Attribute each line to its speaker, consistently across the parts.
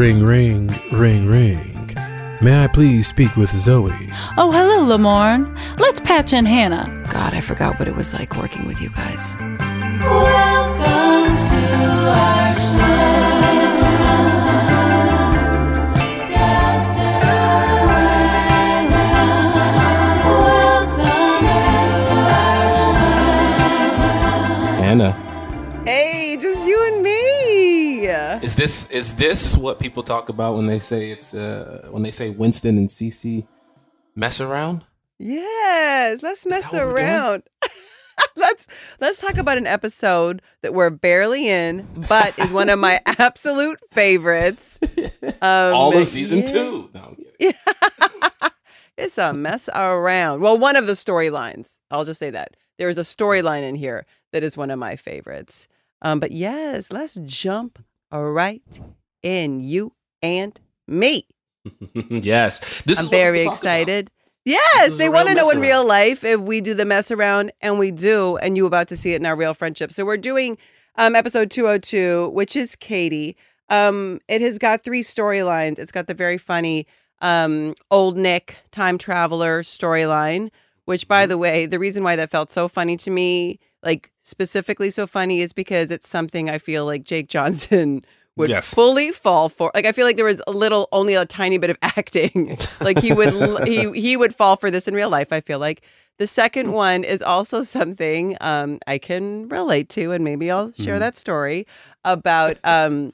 Speaker 1: Ring, ring, ring, ring. May I please speak with Zooey?
Speaker 2: Oh, hello, Lamorne. Let's patch in Hannah.
Speaker 3: God, I forgot what it was like working with you guys.
Speaker 4: Is this is this what people talk about when they say it's uh when they say Winston and Cece mess around?
Speaker 5: Yes, let's mess
Speaker 4: that what we're doing?
Speaker 5: around. let's let's talk about an episode that we're barely in, but is one of my absolute favorites. Um,
Speaker 4: All of season
Speaker 5: yeah.
Speaker 4: two. No, I'm kidding.
Speaker 5: It's a mess around. Well, one of the storylines. I'll just say that there is a storyline in here that is one of my favorites. Um, but yes, let's jump right in you and me.
Speaker 4: yes. This
Speaker 5: I'm
Speaker 4: is
Speaker 5: very
Speaker 4: talk about.
Speaker 5: excited. Yes, they want to know in real life if we do the mess around, and we do, and you about to see it in our real friendship. So we're doing um, episode 202, which is Katie. Um, it has got three storylines. It's got the very funny um, old Nick time traveler storyline, which, by
Speaker 4: Mm-hmm.
Speaker 5: the way, the reason why that felt so funny to me, like specifically so funny, is because it's something I feel like Jake Johnson would
Speaker 4: Yes.
Speaker 5: fully fall for. Like I feel like there was a little, only a tiny bit of acting. like he would, he he would fall for this in real life. I feel like the second one is also something um, I can relate to, and maybe I'll share
Speaker 4: Mhm.
Speaker 5: that story about um,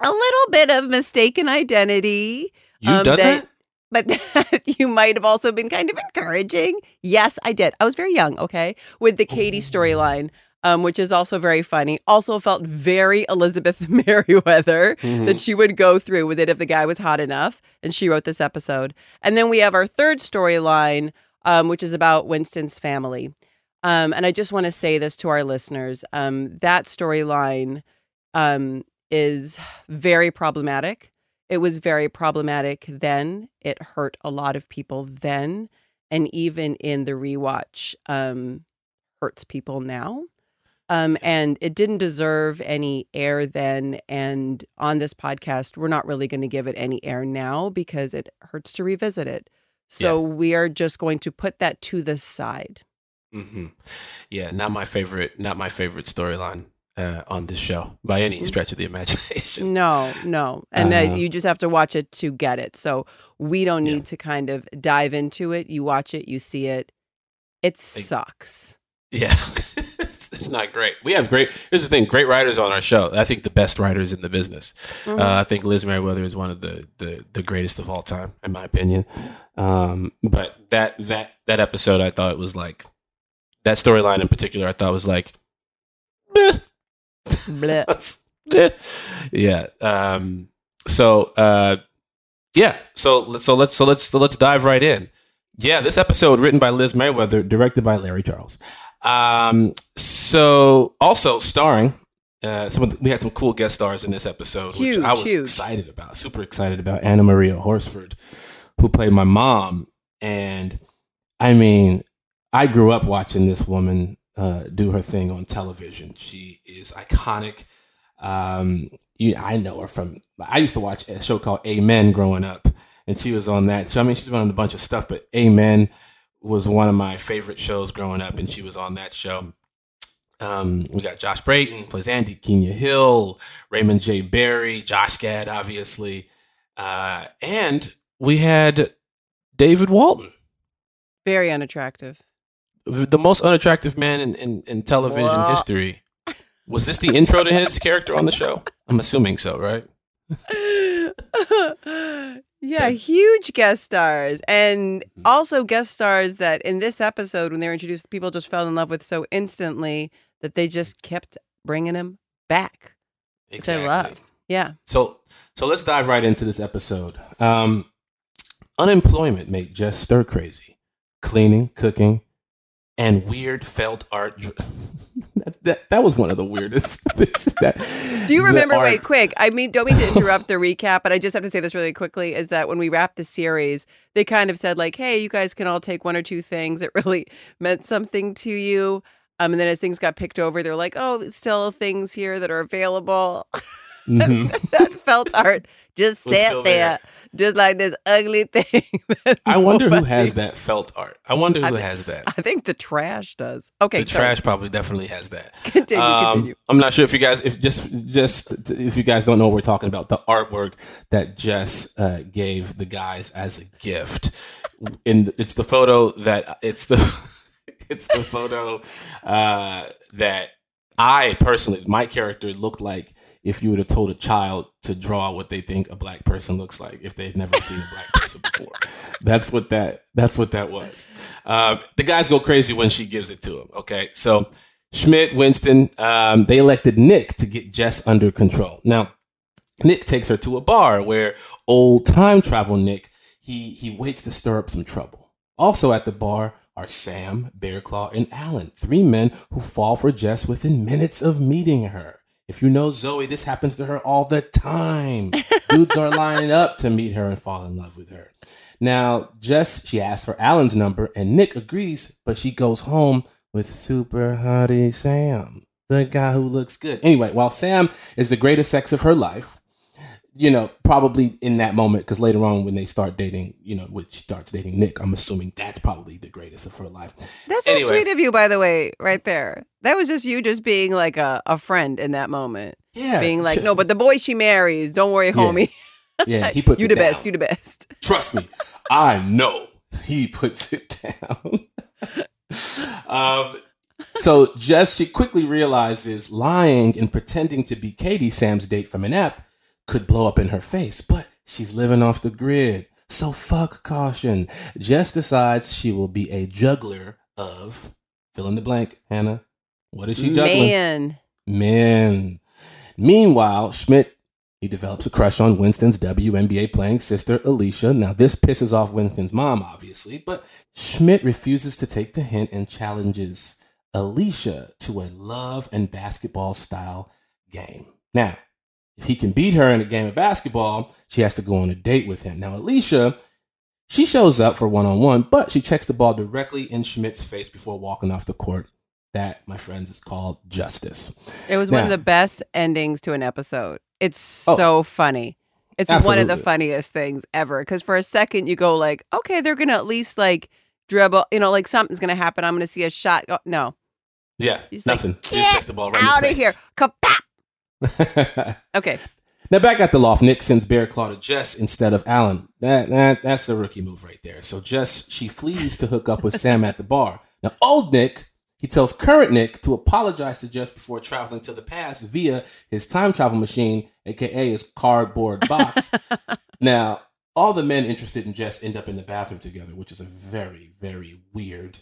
Speaker 5: a little bit of mistaken identity.
Speaker 4: You've
Speaker 5: um,
Speaker 4: done that?
Speaker 5: But that you might have also been kind of encouraging. Yes, I did. I was very young, okay, with the Katie storyline, um, which is also very funny. Also felt very Elizabeth Meriwether
Speaker 4: Mhm.
Speaker 5: that she would go through with it if the guy was hot enough. And she wrote this episode. And then we have our third storyline, um, which is about Winston's family. Um, and I just want to say this to our listeners um, that storyline um, is very problematic. It was very problematic then. It hurt a lot of people then. And even in the rewatch, um, hurts people now. Um, and it didn't deserve any air then. And on this podcast, we're not really going to give it any air now because it hurts to revisit it. So we are just going to put that to the side.
Speaker 4: hmm Yeah, not my favorite. Not my favorite storyline uh, on this show by
Speaker 5: Mm-hmm.
Speaker 4: any stretch of the imagination.
Speaker 5: No, no. And uh,
Speaker 4: Uh-huh.
Speaker 5: you just have to watch it to get it. So we don't need
Speaker 4: Yeah.
Speaker 5: to kind of dive into it. You watch it, you see it, It sucks.
Speaker 4: Yeah, it's, not great. We have great. Here's the thing: great writers on our show. I think the best writers in the business.
Speaker 5: Mhm.
Speaker 4: Uh, I think Liz Meriwether is one of the, the the greatest of all time, in my opinion. Um, but that that that episode, I thought was like that storyline in particular. I thought was like. Yeah. Um, so uh, yeah. So let's so let's so let's so let's dive right in. Yeah, this episode written by Liz Meriwether, directed by Larry Charles. Um, so also starring uh, some of the, we had some cool guest stars in this episode,
Speaker 5: Huge,
Speaker 4: which I was
Speaker 5: huge.
Speaker 4: excited about, super excited about. Anna Maria Horsford, who played my mom, and I mean, I grew up watching this woman uh, do her thing on television. She is iconic. Um, you, I know her from. I used to watch a show called Amen growing up, and she was on that. So I mean, she's been on a bunch of stuff, but Amen was one of my favorite shows growing up, and she was on that show. Um, we got Josh Brayton plays Andy, Kenya Hill, Raymond J. Barry, Josh Gad, obviously, uh, and we had David Walton,
Speaker 5: Very unattractive.
Speaker 4: The most unattractive man in, in, in television
Speaker 5: Wha-
Speaker 4: history. Was this the intro to his character on the show? I'm assuming so, right?
Speaker 5: yeah, huge guest stars. And
Speaker 4: Mm-hmm.
Speaker 5: also guest stars that in this episode, when they were introduced, people just fell in love with so instantly that they just kept bringing him back. I love. Yeah.
Speaker 4: So so let's dive right into this episode. Um, unemployment made Jess stir crazy. Cleaning, cooking, and weird felt art. dr- that, that that was one of the weirdest things. That
Speaker 5: Do you remember? Wait, quick. I mean, don't mean to interrupt the recap, but I just have to say this really quickly: is that when we wrapped the series, they kind of said like, "Hey, you guys can all take one or two things that really meant something to you." Um, and then as things got picked over, they're like, "Oh, still things here that are available."
Speaker 4: Mhm.
Speaker 5: that felt art just sat there,
Speaker 4: there.
Speaker 5: Just like this ugly thing.
Speaker 4: I wonder who has that felt art. I wonder who
Speaker 5: I-
Speaker 4: has that.
Speaker 5: I think the trash does. Okay,
Speaker 4: the
Speaker 5: sorry.
Speaker 4: trash probably definitely has that.
Speaker 5: Continue,
Speaker 4: Um,
Speaker 5: continue.
Speaker 4: I'm not sure if you guys, if just just if you guys don't know what we're talking about, the artwork that Jess uh, gave the guys as a gift. In it's the photo that it's the it's the photo uh, that I personally, my character looked like if you would have told a child to draw what they think a black person looks like if they've never seen a black person before. That's what that. That's what that was. Uh, the guys go crazy when she gives it to him. Okay, so Schmidt, Winston, um, they elected Nick to get Jess under control. Now, Nick takes her to a bar where old time travel Nick he he waits to stir up some trouble. Also at the bar are Sam, Bearclaw, and Alan, three men who fall for Jess within minutes of meeting her. If you know Zooey, this happens to her all the time. Dudes are lining up to meet her and fall in love with her. Now, Jess, she asks for Alan's number, and Nick agrees, but she goes home with super hottie Sam, the guy who looks good. Anyway, while Sam is the greatest sex of her life, you know, probably in that moment, because later on when they start dating, you know, when she starts dating Nick, I'm assuming that's probably the greatest of her life.
Speaker 5: That's so sweet of you, by the way, right there. That was just you just being like a, a friend in that moment.
Speaker 4: Yeah.
Speaker 5: Being like, no, but the boy she marries, don't worry, homie.
Speaker 4: Yeah, he puts
Speaker 5: you the
Speaker 4: down.
Speaker 5: best, you the best.
Speaker 4: Trust me, I know he puts it down. um, so Jess, she quickly realizes lying and pretending to be Katie, Sam's date from an app, could blow up in her face, but she's living off the grid. So fuck caution. Jess decides she will be a juggler of fill in the blank, Hannah. What is she juggling?
Speaker 5: Man.
Speaker 4: Men. Meanwhile, Schmidt he develops a crush on Winston's WNBA playing sister, Alicia. Now, this pisses off Winston's mom, obviously, but Schmidt refuses to take the hint and challenges Alicia to a love and basketball style game. Now, if he can beat her in a game of basketball, she has to go on a date with him. Now, Alicia, she shows up for one on one, but she checks the ball directly in Schmidt's face before walking off the court. That, my friends, is called justice.
Speaker 5: It was one of the best endings to an episode. It's
Speaker 4: Oh.
Speaker 5: so funny. It's one of the funniest things ever. Because for a second you go like, okay, they're gonna at least like dribble, you know, like something's gonna happen. I'm gonna see a shot. Go. No,
Speaker 4: Yeah,
Speaker 5: He's
Speaker 4: nothing. He just takes the ball right
Speaker 5: out of here. Okay.
Speaker 4: Now back at the loft, Nick sends Bear Claw to Jess instead of Alan. That that that's a rookie move right there. So Jess she flees to hook up with Sam at the bar. Now old Nick he tells current Nick to apologize to Jess before traveling to the past via his time travel machine, aka his cardboard box. now all the men interested in Jess end up in the bathroom together, which is a very very weird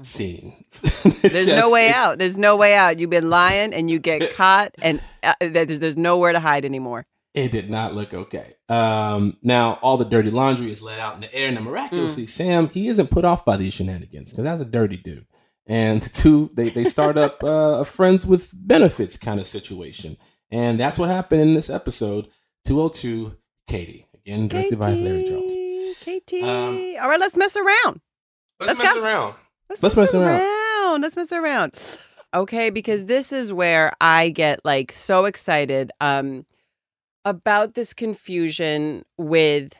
Speaker 4: scene.
Speaker 5: There's no way out. There's no way out. You've been lying and you get caught, and uh, there's, there's nowhere to hide anymore.
Speaker 4: It did not look okay. Um, now all the dirty laundry is let out in the air. Now
Speaker 5: Mm.
Speaker 4: miraculously, Sam he isn't put off by these shenanigans because that's a dirty dude. And the two they they start up uh, a friends with benefits kind of situation, and that's what happened in this episode. Two hundred two, Katie again directed by Larry Charles.
Speaker 5: Katie.
Speaker 4: Um,
Speaker 5: All right, let's mess around.
Speaker 4: Let's,
Speaker 5: Let's
Speaker 4: mess
Speaker 5: go.
Speaker 4: around.
Speaker 5: Let's,
Speaker 4: Let's
Speaker 5: mess
Speaker 4: mess around.
Speaker 5: around. Let's mess around. Okay, because this is where I get like so excited um about this confusion with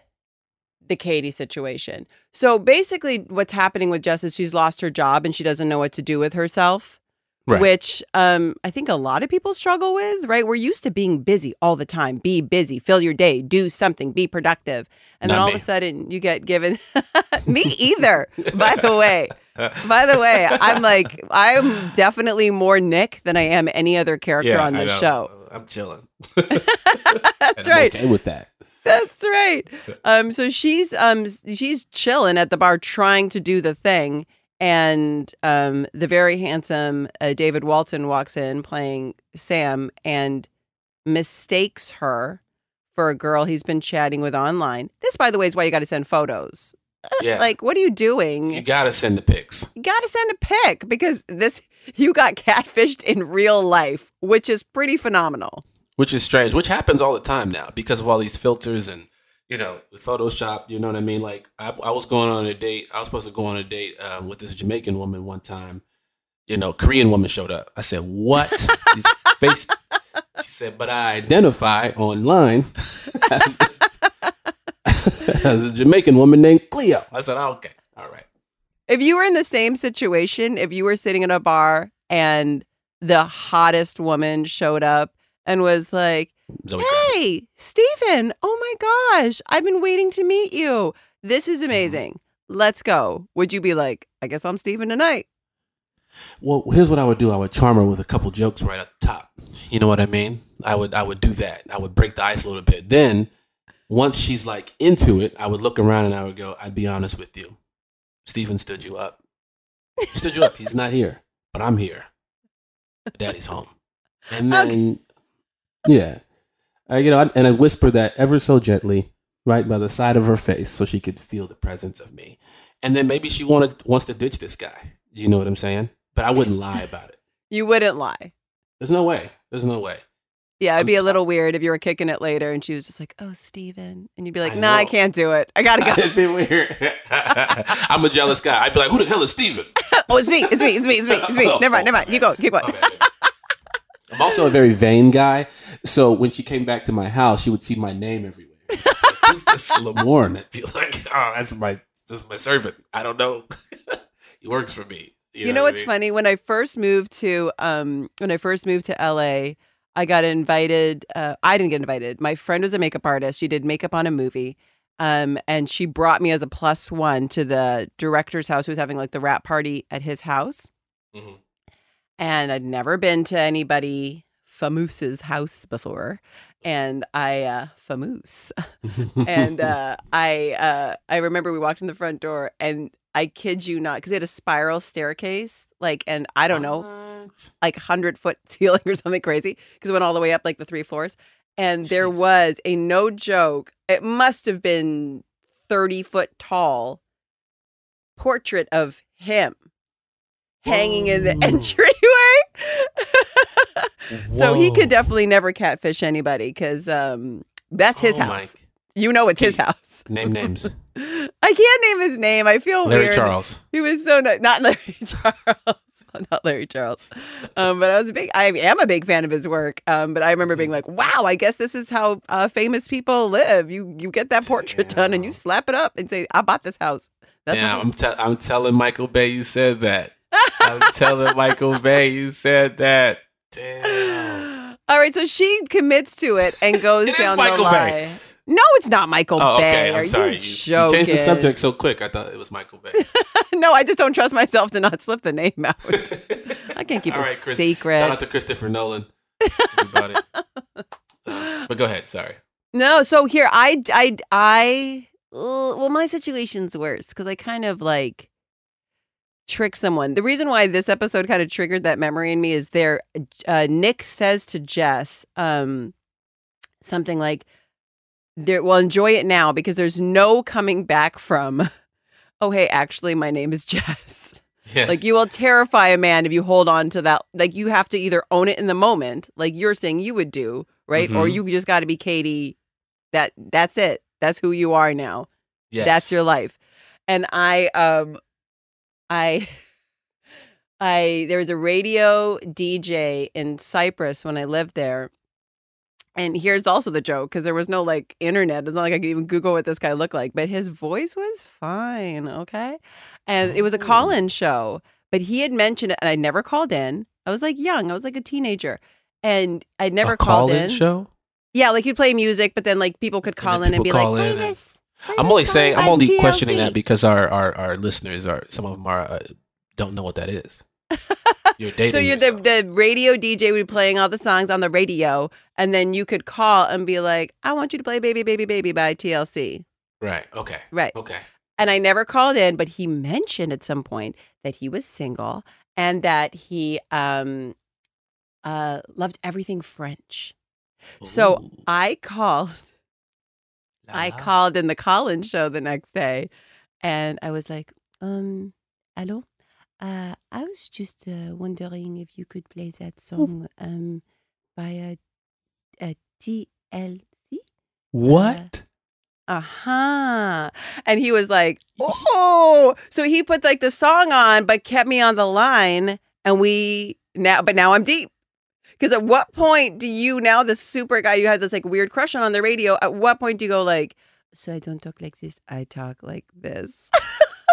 Speaker 5: the Katie situation. So basically what's happening with Jess is she's lost her job and she doesn't know what to do with herself.
Speaker 4: Right.
Speaker 5: Which um, I think a lot of people struggle with, right? We're used to being busy all the time. Be busy, fill your day, do something, be productive. And then all
Speaker 4: me.
Speaker 5: of a sudden you get given me either, by the way. By the way, I'm like I'm definitely more Nick than I am any other character on
Speaker 4: I
Speaker 5: this show.
Speaker 4: I'm chilling.
Speaker 5: That's
Speaker 4: I'm
Speaker 5: right.
Speaker 4: Okay with that.
Speaker 5: That's right. Um, so she's um she's chilling at the bar trying to do the thing, and um the very handsome uh, David Walton walks in playing Sam and mistakes her for a girl he's been chatting with online. This, by the way, is why you got to send photos.
Speaker 4: Yeah.
Speaker 5: Like, what are you doing?
Speaker 4: you gotta send the pics.
Speaker 5: you got to send a pic because this you got catfished in real life, which is pretty phenomenal.
Speaker 4: which is strange, which happens all the time now because of all these filters and you know the Photoshop. You know what I mean? Like I, I was going on a date. I was supposed to go on a date um, with this Jamaican woman one time. You know, Korean woman showed up. I said, "What?" These face. She said, "But I identify online as, as a Jamaican woman named Cleo." I said, oh, "Okay, all right."
Speaker 5: If you were in the same situation, if you were sitting in a bar and the hottest woman showed up and was like,
Speaker 4: Zoe Kravitz.
Speaker 5: Hey, Stephen, oh my gosh, I've been waiting to meet you. This is mm-hmm. amazing. Let's go. Would you be like, I guess I'm Stephen tonight?
Speaker 4: Well, here's what I would do. I would charm her with a couple jokes right at the top. You know what I mean? I would I would do that. I would break the ice a little bit. Then once she's like into it, I would look around and I would go, I'd be honest with you. Stephen stood you up. He stood you up. He's not here, but I'm here. Daddy's home. And then yeah. Uh, you know, I- and I whispered that ever so gently, right by the side of her face, so she could feel the presence of me. And then maybe she wanted wants to ditch this guy. You know what I'm saying? But I wouldn't lie about it.
Speaker 5: You wouldn't lie.
Speaker 4: There's no way. There's no way.
Speaker 5: Yeah, it'd be a little weird if you were kicking it later and she was just like, oh, Steven. And you'd be like,
Speaker 4: I
Speaker 5: nah, I can't do it. I gotta go.
Speaker 4: It'd be weird. I'm a jealous guy. I'd be like, who the hell is Steven?
Speaker 5: oh, it's me. It's me. It's me. It's me. It's me. Never mind. Never mind. Keep going. Keep going.
Speaker 4: I'm also a very vain guy. So when she came back to my house, she would see my name everywhere. Like, Who's this Lamorne? I'd be like, oh, that's my that's my servant. I don't know. he works for me.
Speaker 5: You, know,
Speaker 4: what I
Speaker 5: what's
Speaker 4: mean?
Speaker 5: funny? When I first moved to um when I first moved to LA, I got invited uh I didn't get invited. My friend was a makeup artist. She did makeup on a movie. Um and she brought me as a plus one to the director's house who was having like the rap party at his house.
Speaker 4: Mhm.
Speaker 5: And I'd never been to anybody famouse's house before. And I uh famous. and uh, I uh, I remember we walked in the front door, and I kid you not, because they had a spiral staircase, like, and I don't know,
Speaker 4: What?
Speaker 5: like hundred foot ceiling or something crazy, because it went all the way up like the three floors, and there was a no joke, it must have been thirty foot tall portrait of him hanging in the
Speaker 4: Whoa.
Speaker 5: so he could definitely never catfish anybody because um, that's his
Speaker 4: Oh my-
Speaker 5: house. You know it's his house.
Speaker 4: Name names.
Speaker 5: I can't name his name. I feel
Speaker 4: Larry
Speaker 5: weird.
Speaker 4: Charles.
Speaker 5: He was so nice. Not Larry Charles. Not Larry Charles. Um, but I was a big. I am a big fan of his work. Um, but I remember being like, "Wow, I guess this is how uh, famous people live. You you get that portrait done and you slap it up and say, I bought this house. That's
Speaker 4: Damn, I'm, te- I'm telling Michael Bay you said that. I'm telling Michael Bay you said that. Damn.
Speaker 5: All right, so she commits to it and goes
Speaker 4: It is
Speaker 5: down
Speaker 4: Michael
Speaker 5: the
Speaker 4: Bay.
Speaker 5: line. No, it's not Michael
Speaker 4: Oh,
Speaker 5: Bay.
Speaker 4: okay. I'm sorry.
Speaker 5: You,
Speaker 4: You, you changed the subject so quick. I thought it was Michael Bay.
Speaker 5: no, I just don't trust myself to not slip the name out. I can't keep
Speaker 4: All
Speaker 5: a
Speaker 4: right, Chris.
Speaker 5: secret.
Speaker 4: Shout out to Christopher Nolan. Uh, but go ahead. Sorry.
Speaker 5: No, so here I I I well my situation's worse because I kind of like trick someone. The reason why this episode kind of triggered that memory in me is there uh, Nick says to Jess um something like there well enjoy it now because there's no coming back from oh hey actually my name is Jess.
Speaker 4: Yeah.
Speaker 5: Like you will terrify a man if you hold on to that. Like you have to either own it in the moment, like you're saying you would do, right? Or
Speaker 4: Mhm.
Speaker 5: you just got to be Katie. That that's it. That's who you are now.
Speaker 4: yes.
Speaker 5: That's your life. And I um I I there was a radio DJ in Cyprus when I lived there. And here's also the joke because there was no like internet. It's not like I could even Google what this guy looked like, but his voice was fine. Okay. And it was a
Speaker 4: Oh.
Speaker 5: call in show, but he had mentioned it and I never called in. I was like young, I was like a teenager. And I'd never
Speaker 4: a
Speaker 5: called
Speaker 4: call-in
Speaker 5: in.
Speaker 4: show.
Speaker 5: Yeah, like you'd play music, but then like people could call in and be like, play this.
Speaker 4: I'm only saying. I'm only questioning that because our our, our listeners are some of them are uh, don't know what that is. You're
Speaker 5: so you're the, the radio DJ would be playing all the songs on the radio, and then you could call and be like, "I want you to play Baby Baby Baby by TLC."
Speaker 4: right. Okay.
Speaker 5: Right.
Speaker 4: Okay.
Speaker 5: And I never called in, but he mentioned at some point that he was single and that he um uh loved everything French. So I called
Speaker 4: La
Speaker 5: I called in the Collins show the next day and I was like, um, hello? Uh, I was just uh, wondering if you could play that song um, by uh, uh, TLC.
Speaker 4: What?
Speaker 5: Uh huh. And he was like, oh. So he put like the song on, but kept me on the line. And we now, but now I'm deep. Because at what point do you, now the super guy you had this like weird crush on on the radio, at what point do you go like, so I don't talk like this, I talk like this?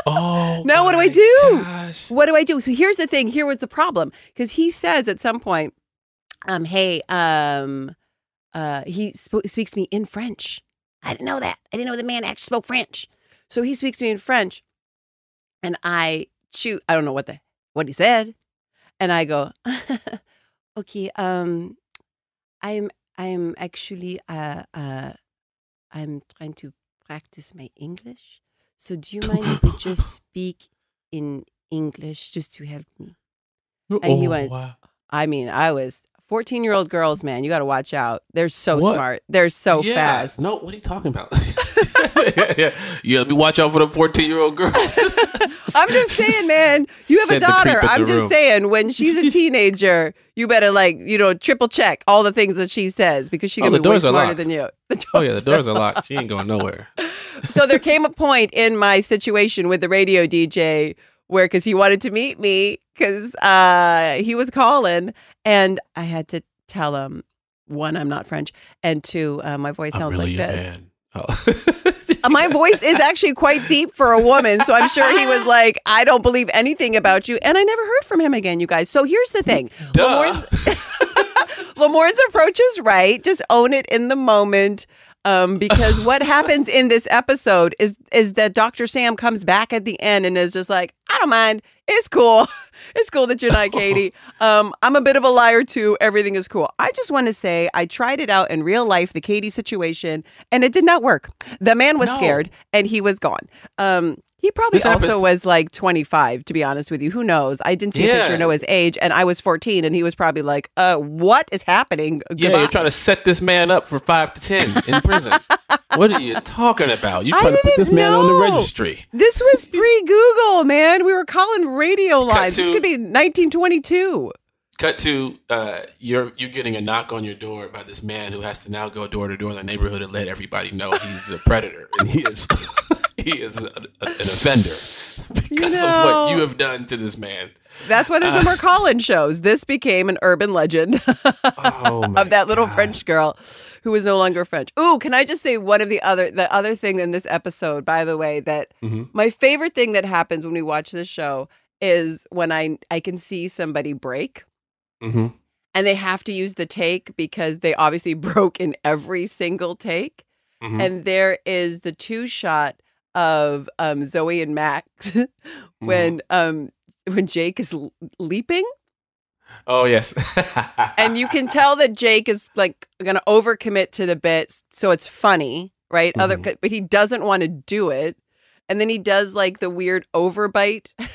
Speaker 4: Oh.
Speaker 5: Now what do I do?
Speaker 4: Gosh.
Speaker 5: what do I do? So here's the thing. Here was the problem because he says at some point, um, hey, um, uh, he sp- speaks to me in French. I didn't know that. I didn't know the man actually spoke French. So he speaks to me in French, and I shoot. I don't know what the what he said, and I go, okay, um, I'm I'm actually uh uh I'm trying to practice my English. So do you mind if we just speak in English just to help me? And he
Speaker 4: Oh,
Speaker 5: went,
Speaker 4: wow.
Speaker 5: I mean, I was 14 year old girls, man. You got to watch out. They're so
Speaker 4: What?
Speaker 5: smart. They're so
Speaker 4: yeah.
Speaker 5: fast.
Speaker 4: No, what are you talking about? yeah, yeah. yeah, let me watch out for the 14 year old girls.
Speaker 5: I'm just saying, man. You have a
Speaker 4: the creep
Speaker 5: daughter. I'm just
Speaker 4: room.
Speaker 5: saying, when she's a teenager, you better like, you know, triple check all the things that she says because she
Speaker 4: Oh,
Speaker 5: can
Speaker 4: the
Speaker 5: be way smarter
Speaker 4: locked.
Speaker 5: than you. The
Speaker 4: oh, yeah, the doors are locked. She ain't going nowhere.
Speaker 5: so there came a point in my situation with the radio DJ where because he wanted to meet me because uh, he was calling and I had to tell him one I'm not French and two uh, my voice sounds
Speaker 4: really
Speaker 5: like this.
Speaker 4: Oh.
Speaker 5: My voice is actually quite deep for a woman, so I'm sure he was like, "I don't believe anything about you," and I never heard from him again. You guys. So here's the thing:
Speaker 4: Duh.
Speaker 5: Lamorne's, Lamorne's approach is right. Just own it in the moment. Um, because what happens in this episode is is that Dr. Sam comes back at the end and is just like, I don't mind. It's cool. It's cool that you're not Katie. Um, I'm a bit of a liar too. Everything is cool. I just want to say I tried it out in real life, the Katie situation, and it did not work. The man was
Speaker 4: No.
Speaker 5: scared and he was gone. Um, he probably also was like 25, to be honest with you. Who knows? I didn't see a picture, know his age, and I was 14, and he was probably like, uh, what is happening?
Speaker 4: Yeah,
Speaker 5: Goodbye."
Speaker 4: you're trying to set this man up for five to ten in prison. what are you talking about? You're trying to put this man on the registry.
Speaker 5: This was pre Google, man. We were calling radio lines. This could be 1922.
Speaker 4: Cut to uh, you're you're getting a knock on your door by this man who has to now go door to door in the neighborhood and let everybody know he's a predator and he is he is a, a- an offender because of what you have done to this man.
Speaker 5: That's why there's no more call-in shows. This became an urban legend
Speaker 4: Oh
Speaker 5: of that little
Speaker 4: God.
Speaker 5: French girl who was no longer French. Ooh, can I just say one of the other the other thing in this episode, by the way, that
Speaker 4: Mhm.
Speaker 5: my favorite thing that happens when we watch this show is when I I can see somebody break
Speaker 4: Mhm.
Speaker 5: and they have to use the take because they obviously broke in every single take.
Speaker 4: Mhm.
Speaker 5: And there is the two shot of um, Zooey and Max when um, when Jake is l- leaping,
Speaker 4: oh yes.
Speaker 5: and you can tell that Jake is like going to overcommit to the bit, so it's funny, right? Other,
Speaker 4: Mhm.
Speaker 5: but he doesn't want to do it, and then he does like the weird overbite.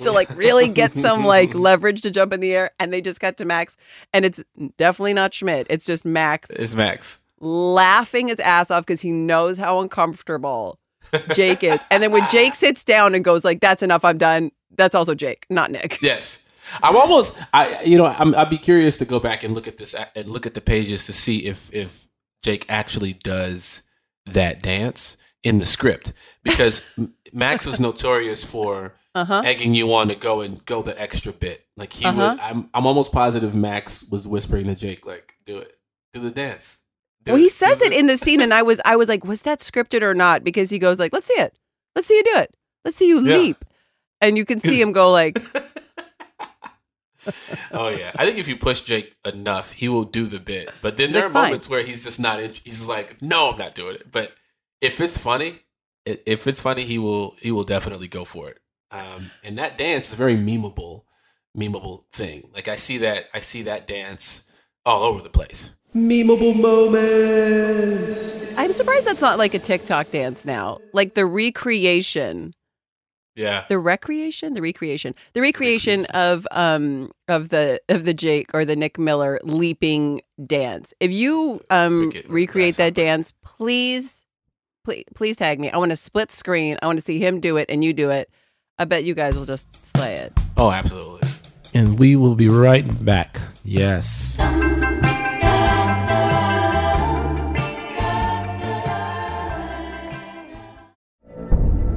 Speaker 5: to like really get some like leverage to jump in the air and they just cut to Max and it's definitely not Schmidt it's just Max
Speaker 4: it's Max.
Speaker 5: laughing his ass off because he knows how uncomfortable Jake is. And then when Jake sits down and goes like, "That's enough, I'm done," that's also Jake, not Nick.
Speaker 4: Yes. I'm almost I you know I'm, I'd be curious to go back and look at this and look at the pages to see if if Jake actually does that dance in the script because Max was notorious for
Speaker 5: Uh-huh.
Speaker 4: egging you on to go and go the extra bit. Like he
Speaker 5: Uh-huh.
Speaker 4: would I'm I'm almost positive Max was whispering to Jake like do it. Do the dance.
Speaker 5: Well, he says it in the scene, and I was, I was like, was that scripted or not? Because he goes like, "Let's see it. Let's see you do it. Let's see you
Speaker 4: Yeah.
Speaker 5: leap," and you can see him go like,
Speaker 4: oh yeah, I think if you push Jake enough, he will do the bit. But then there
Speaker 5: like,
Speaker 4: are
Speaker 5: "Fine."
Speaker 4: moments where he's just not. He's like, no, I'm not doing it. But if it's funny, if it's funny, he will. He will definitely go for it. Um, and that dance is a very memeable, memeable thing. Like I see that. I see that dance all over the place.
Speaker 6: Memeable moments.
Speaker 5: I'm surprised that's not like a TikTok dance now. Like the recreation,
Speaker 4: Yeah.
Speaker 5: the recreation, the recreation, the recreation of um of the of the Jake or the Nick Miller leaping dance. If you um recreate that dance, please, please, please tag me. I want to split screen. I want to see him do it and you do it. I bet you guys will just slay it.
Speaker 4: Oh, absolutely.
Speaker 1: And we will be right back. Yes.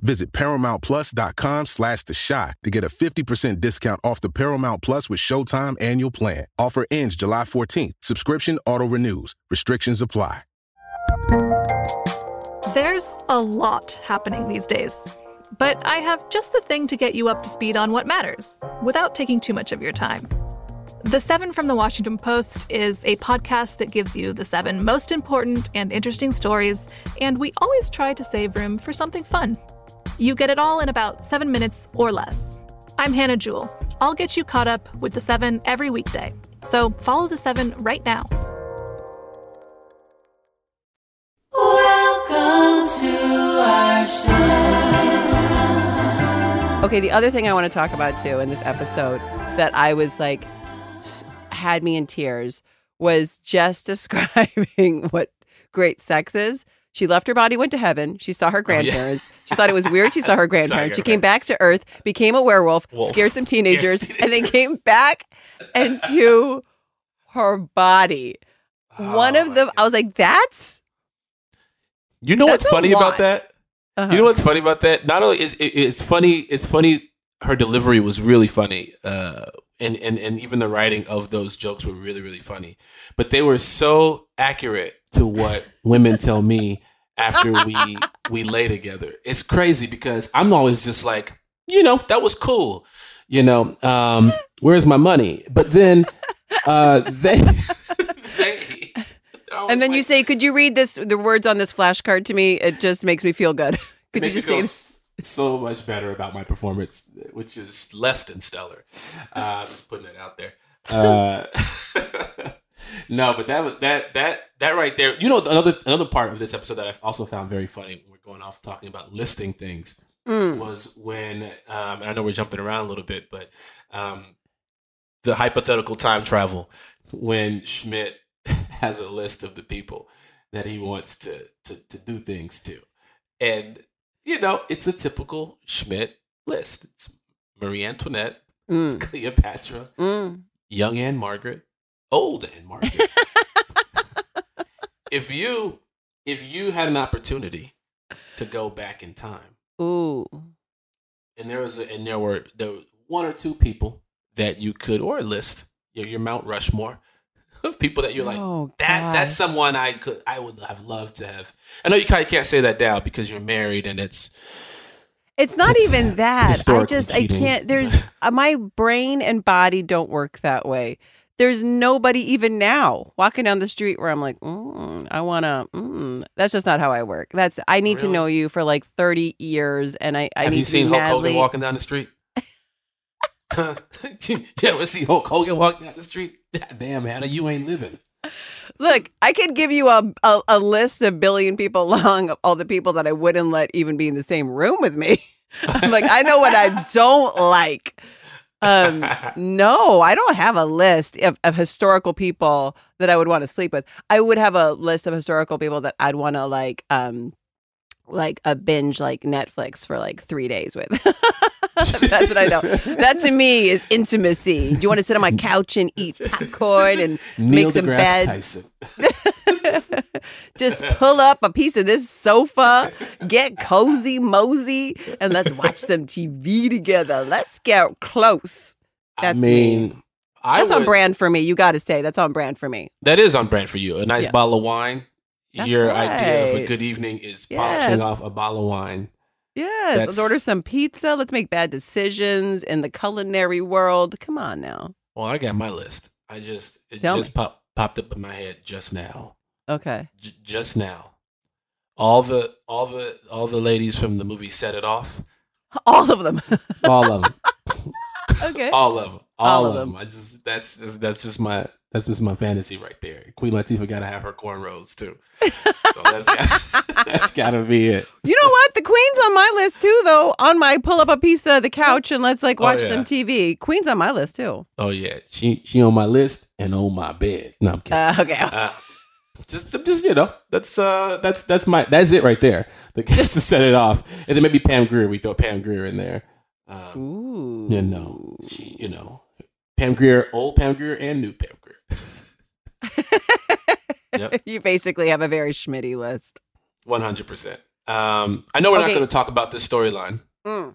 Speaker 7: Visit ParamountPlus.com slash The Chi to get a 50% discount off the Paramount Plus with Showtime annual plan. Offer ends July 14th. Subscription auto-renews. Restrictions apply.
Speaker 8: There's a lot happening these days. But I have just the thing to get you up to speed on what matters without taking too much of your time. The Seven from the Washington Post is a podcast that gives you the seven most important and interesting stories, and we always try to save room for something fun. You get it all in about seven minutes or less. I'm Hannah Jewell. I'll get you caught up with the seven every weekday. So follow the seven right now.
Speaker 2: Welcome to our show.
Speaker 5: Okay, the other thing I want to talk about too in this episode that I was like had me in tears was just describing what great sex is. She left her body, went to heaven. She saw her grandparents. She thought it was weird. She saw her grandparents. She came back to Earth, became a werewolf,
Speaker 4: Wolf.
Speaker 5: scared some teenagers,
Speaker 4: Scared
Speaker 5: and then came back into her body. One
Speaker 4: Oh
Speaker 5: of
Speaker 4: my
Speaker 5: them, I was like, "That's
Speaker 4: You know
Speaker 5: That's
Speaker 4: what's funny
Speaker 5: lot.
Speaker 4: about that?
Speaker 5: uh-huh.
Speaker 4: You know what's funny about that? Not only is it, it's funny, it's funny. Her delivery was really funny, uh, and and and even the writing of those jokes were really really funny. But they were so accurate to what women tell me after we we lay together. It's crazy because I'm always just like, you know, that was cool. You know, um, where's my money? But then uh, they, they
Speaker 5: and then you say, "Could you read this? The words on this flashcard to me? It just makes me feel good." Could you just say?
Speaker 4: s- so much better about my performance, which is less than stellar. Uh, just putting it out there. Uh, no, but that was that that that right there. You know, another another part of this episode that I also found very funny. We're going off talking about listing things.
Speaker 5: Mm.
Speaker 4: Was when um, and I know we're jumping around a little bit, but um, the hypothetical time travel when Schmidt has a list of the people that he wants to to, to do things to, and you know it's a typical Schmidt list. It's Marie Antoinette, it's
Speaker 5: Mm.
Speaker 4: Cleopatra,
Speaker 5: Mm.
Speaker 4: young Ann-Margret, old Ann-Margret. if you if you had an opportunity to go back in time,
Speaker 5: Ooh.
Speaker 4: and there was a, and there were there were one or two people that you could or a list your, your Mount Rushmore of people that you're like
Speaker 5: Oh,
Speaker 4: that that's someone I could I would have loved to have. I know you kind of can't say that now because you're married and it's
Speaker 5: It's not
Speaker 4: It's
Speaker 5: even that. I just
Speaker 4: cheating.
Speaker 5: I can't. There's uh, my brain and body don't work that way. There's nobody even now walking down the street where I'm like, mm, I want to. Mm. That's just not how I work. That's I need to know you for like 30 years, and I, I
Speaker 4: have you seen Hulk
Speaker 5: madly.
Speaker 4: Hogan walking down the street? you ever see Hulk Hogan walking down the street? Damn, Hannah, you ain't living.
Speaker 5: Look, I could give you a, a a list a billion people long of all the people that I wouldn't let even be in the same room with me. I'm like, I know what I don't like. Um, no, I don't have a list of, of historical people that I would want to sleep with. I would have a list of historical people that I'd want to like, um, like a binge like Netflix for like three days with. That's what I know. That to me is intimacy. Do you want to sit on my couch and eat popcorn and
Speaker 4: Neil
Speaker 5: make some beds?
Speaker 4: Tyson.
Speaker 5: Just pull up a piece of this sofa, get cozy, mosey, and let's watch some TV together. Let's get close. That's
Speaker 4: I mean,
Speaker 5: me.
Speaker 4: I
Speaker 5: That's on brand for me. You got to say that's on brand for me.
Speaker 4: That is on brand for you. A nice
Speaker 5: Yeah.
Speaker 4: bottle of wine.
Speaker 5: That's
Speaker 4: Your idea of a good evening is polishing off a bottle of wine.
Speaker 5: Yes, let's
Speaker 4: That's-
Speaker 5: order some pizza. Let's make bad decisions in the culinary world. Come on now.
Speaker 4: Well, I got my list. I just it
Speaker 5: Tell
Speaker 4: just
Speaker 5: me.
Speaker 4: pop, popped up in my head just now.
Speaker 5: Okay.
Speaker 4: J- just now. All the all the all the ladies from the movie Set It Off.
Speaker 5: All of them.
Speaker 4: All of them.
Speaker 5: okay.
Speaker 4: all of them. All,
Speaker 5: All
Speaker 4: of
Speaker 5: of
Speaker 4: them. I just that's that's, that's just my that's just my fantasy right there. Queen Latifah got to have her cornrows too. So that's got, that's got to be it.
Speaker 5: You know what? The Queen's on my list too, though. On my pull up a piece of the couch and let's like
Speaker 4: Oh,
Speaker 5: watch
Speaker 4: yeah.
Speaker 5: some TV. Queen's on my list too.
Speaker 4: Oh yeah, she she on my list and on my bed. No, I'm kidding.
Speaker 5: Uh, okay.
Speaker 4: Uh, just, just you know, that's uh, that's that's my that's it right there. The just to set it off, and then maybe Pam Grier. We throw Pam Grier in there. Um,
Speaker 5: Ooh.
Speaker 4: you know, she, you know, Pam Grier, old Pam Grier, and new Pam Grier. Yep.
Speaker 5: you basically have a very schmitty list.
Speaker 4: One hundred percent. Um, I know we're not going to talk about this storyline.
Speaker 5: Mm.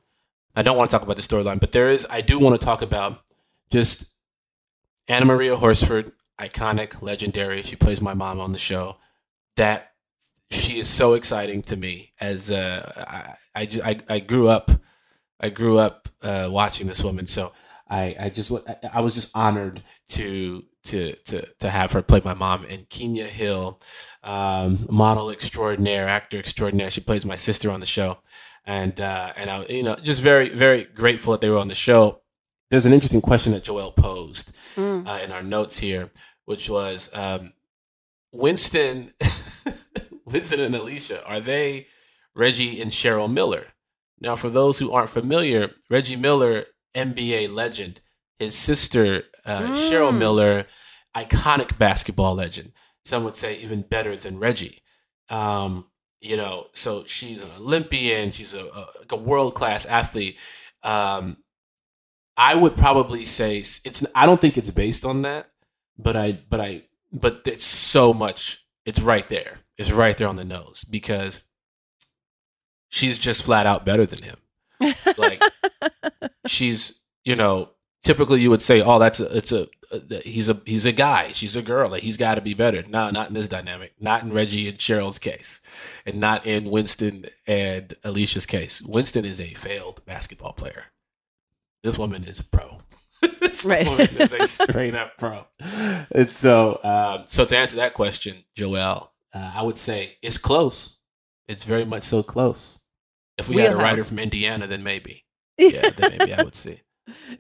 Speaker 4: I don't want to talk about the storyline, but there is. I do want to talk about just Anna Maria Horsford, iconic, legendary. She plays my mom on the show. That she is so exciting to me. As uh, I, I, I, I grew up, I grew up uh, watching this woman. So I, I just, I- was just honored to. To, to, to have her play my mom and Kenya Hill, um, model extraordinaire, actor extraordinaire. She plays my sister on the show and uh, and I, you know, just very very grateful that they were on the show. There's an interesting question that Joelle posed
Speaker 5: Mm.
Speaker 4: uh, in our notes here, which was um, Winston, Winston and Alicia are they Reggie and Cheryl Miller? Now, for those who aren't familiar, Reggie Miller, NBA legend, his sister uh, Cheryl
Speaker 5: Mm.
Speaker 4: Miller, iconic basketball legend. Some would say even better than Reggie. Um, you know, so she's an Olympian. She's a, a, like a world class athlete. Um, I would probably say it's. I don't think it's based on that, but I, but I, but it's so much. It's right there. It's right there on the nose because she's just flat out better than him. Like she's, you know, typically you would say, "Oh, that's a, it's a, a he's a he's a guy, she's a girl, like he's got to be better." No, not in this dynamic. Not in Reggie and Cheryl's case, and not in Winston and Alicia's case. Winston is a failed basketball player. This woman is a pro. This
Speaker 5: Right.
Speaker 4: woman is a straight up pro. And so, um, so to answer that question, Joelle, uh, I would say it's close. It's very much so close. If we had a writer from Indiana, then maybe. Yeah, then maybe I would see.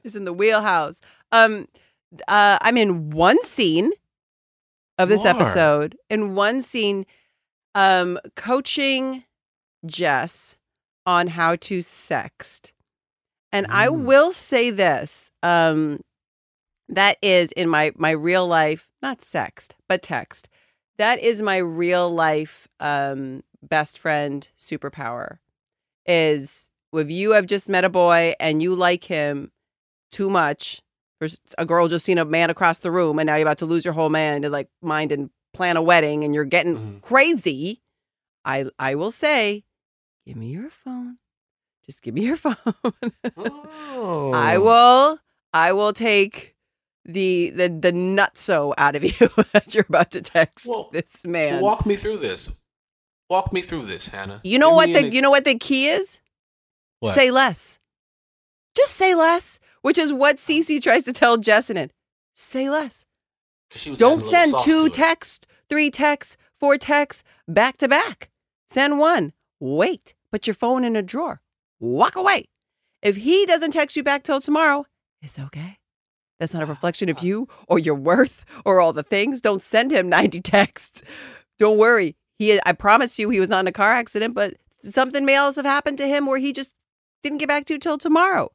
Speaker 5: It's in the wheelhouse. Um, uh, I'm in one scene of this
Speaker 4: You are.
Speaker 5: episode. In one scene, um, coaching Jess on how to sext. And I
Speaker 4: Mm.
Speaker 5: will say this. Um, that is in my my real life, not sext, but text. That is my real life um best friend superpower. Is if you have just met a boy and you like him too much, or a girl just seen a man across the room and now you're about to lose your whole man to like mind and plan a wedding and you're getting
Speaker 4: Mhm.
Speaker 5: crazy. I I will say, give me your phone. Just give me your phone.
Speaker 4: Oh.
Speaker 5: I will I will take the the the nutso out of you that you're about to text
Speaker 4: Well,
Speaker 5: this man.
Speaker 4: Walk me through this. Walk me through this, Hannah.
Speaker 5: you know
Speaker 4: Give
Speaker 5: what the you know what the key is?
Speaker 4: What?
Speaker 5: Say less. Just say less, which is what oh. Cece tries to tell Jessamine. Say less.
Speaker 4: 'Cause she was
Speaker 5: Don't
Speaker 4: adding a little
Speaker 5: send two texts, three texts, four texts back to back. Send one. Wait. Put your phone in a drawer. Walk away. If he doesn't text you back till tomorrow, it's okay. That's not a ah, reflection of you or your worth or all the things. Don't send him 90 texts. Don't worry. He I promise you he was not in a car accident, but something may else have happened to him where he just didn't get back to you till tomorrow.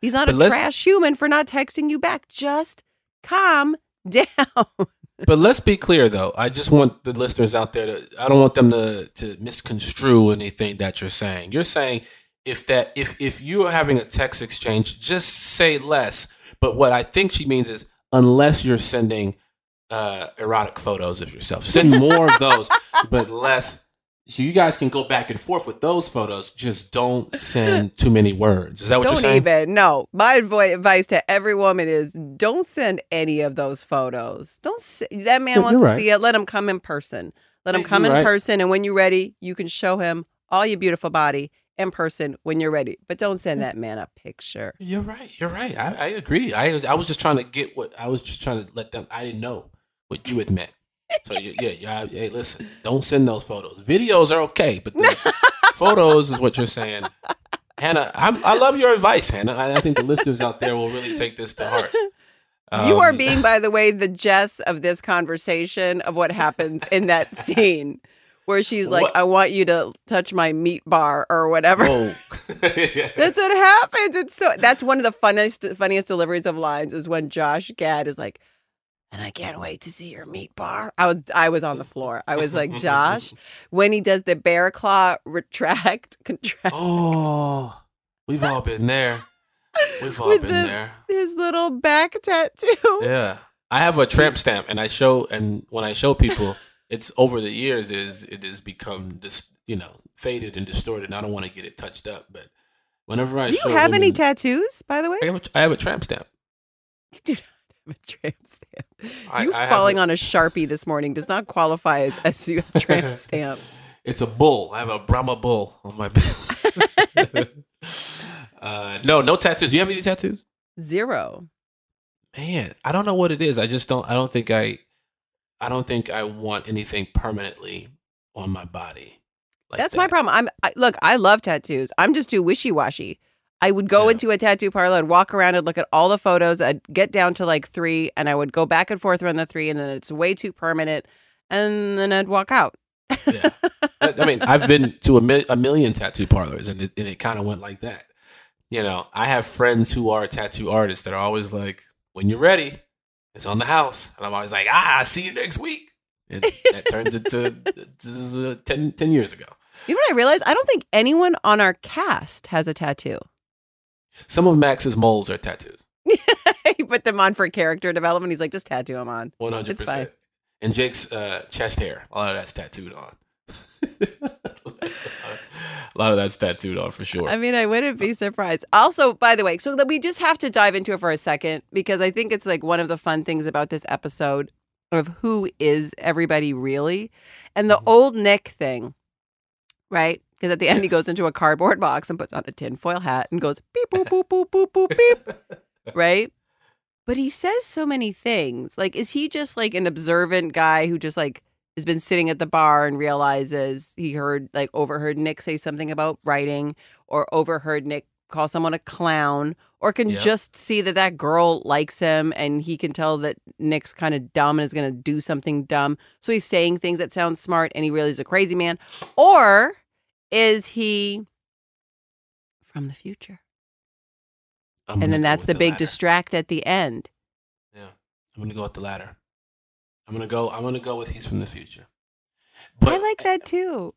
Speaker 5: He's not
Speaker 4: But
Speaker 5: a trash human for not texting you back. Just calm down.
Speaker 4: But let's be clear, though. I just want the listeners out there to. I don't want them to to misconstrue anything that you're saying. You're saying if that if if you are having a text exchange, just say less. But what I think she means is unless you're sending uh, erotic photos of yourself, send more of those, but less. So you guys can go back and forth with those photos. Just don't send too many words. Is that what
Speaker 5: don't
Speaker 4: you're saying?
Speaker 5: even. No, my advi- advice to every woman is don't send any of those photos. Don't. s that man
Speaker 4: You're-
Speaker 5: wants
Speaker 4: you're
Speaker 5: to
Speaker 4: right.
Speaker 5: see it. Let him come in person. Let him
Speaker 4: You're
Speaker 5: come in
Speaker 4: right.
Speaker 5: person, and when you're ready, you can show him all your beautiful body in person when you're ready. But don't send that man a picture.
Speaker 4: You're right. You're right. I, I agree. I I was just trying to get what I was just trying to let them. I didn't know what you had meant. So yeah, yeah, yeah. Hey, listen, don't send those photos. Videos are okay, but the photos is what you're saying. Hannah, I'm, I love your advice, Hannah. I, I think the listeners out there will really take this to heart.
Speaker 5: you are
Speaker 4: Um,
Speaker 5: being, by the way, the Jess of this conversation of what happens in that scene. Where she's like,
Speaker 4: What?
Speaker 5: I want you to touch my meat bar or whatever.
Speaker 4: Whoa.
Speaker 5: That's what happens. It's so that's one of the funniest funniest deliveries of lines is when Josh Gad is like, and I can't wait to see your meat bar. I was I was on the floor. I was like, Josh, when he does the bear claw retract contract
Speaker 4: Oh, we've all been there. We've all been
Speaker 5: the-
Speaker 4: there.
Speaker 5: his little back tattoo.
Speaker 4: Yeah. I have a tramp stamp and I show and when I show people it's over the years is it has become this you know faded and distorted and I don't want to get it touched up but whenever I
Speaker 5: Do
Speaker 4: show
Speaker 5: you have any tattoos, by the way?
Speaker 4: I have, a, I have a tramp stamp
Speaker 5: You do not have a tramp stamp.
Speaker 4: I-
Speaker 5: you
Speaker 4: I
Speaker 5: falling
Speaker 4: a-
Speaker 5: on a sharpie this morning does not qualify as, as you a tramp stamp.
Speaker 4: it's a bull I have a Brahma bull on my back uh, no no tattoos you have any tattoos
Speaker 5: Zero.
Speaker 4: man I don't know what it is I just don't I don't think I I don't think I want anything permanently on my body like
Speaker 5: That's my problem. I'm I, look. I love tattoos. I'm just too wishy washy. I would go
Speaker 4: Yeah.
Speaker 5: into a tattoo parlor, I'd walk around and look at all the photos. I'd get down to like three, and I would go back and forth around the three, and then it's way too permanent, and then I'd walk out.
Speaker 4: yeah. I mean, I've been to a, mil- a million tattoo parlors, and it, and it kind of went like that. You know, I have friends who are tattoo artists that are always like, "When you're ready, it's on the house," and I'm always like, "Ah, I'll see you next week." And that turns into this is, uh, 10, 10 years ago.
Speaker 5: You know what I realized? I don't think anyone on our cast has a tattoo.
Speaker 4: Some of Max's moles are tattoos,
Speaker 5: he put them on for character development. He's like, just tattoo them on.
Speaker 4: 100%. And Jake's uh, chest hair, a lot of that's tattooed on. A lot of that's tattooed on for sure.
Speaker 5: I mean, I wouldn't be surprised. Also, by the way, so that we just have to dive into it for a second because I think it's like one of the fun things about this episode of who is everybody really, and the mm-hmm. old Nick thing, right? Because at the end he goes into a cardboard box and puts on a tinfoil hat and goes beep boop boop boop boop boop beep, right? But he says so many things. Like, is he just like an observant guy who just like has been sitting at the bar and realizes he heard like overheard Nick say something about writing or overheard Nick call someone a clown or can
Speaker 4: Yeah.
Speaker 5: just see that that girl likes him and he can tell that Nick's kind of dumb and is going to do something dumb. So he's saying things that sound smart and he really is a crazy man. Or is he from the future?
Speaker 4: I'm
Speaker 5: and then that's
Speaker 4: with
Speaker 5: the big
Speaker 4: latter.
Speaker 5: distract at the end.
Speaker 4: Yeah, I'm gonna go with the latter. I'm gonna go. I'm gonna go with he's from the future.
Speaker 5: I like that too.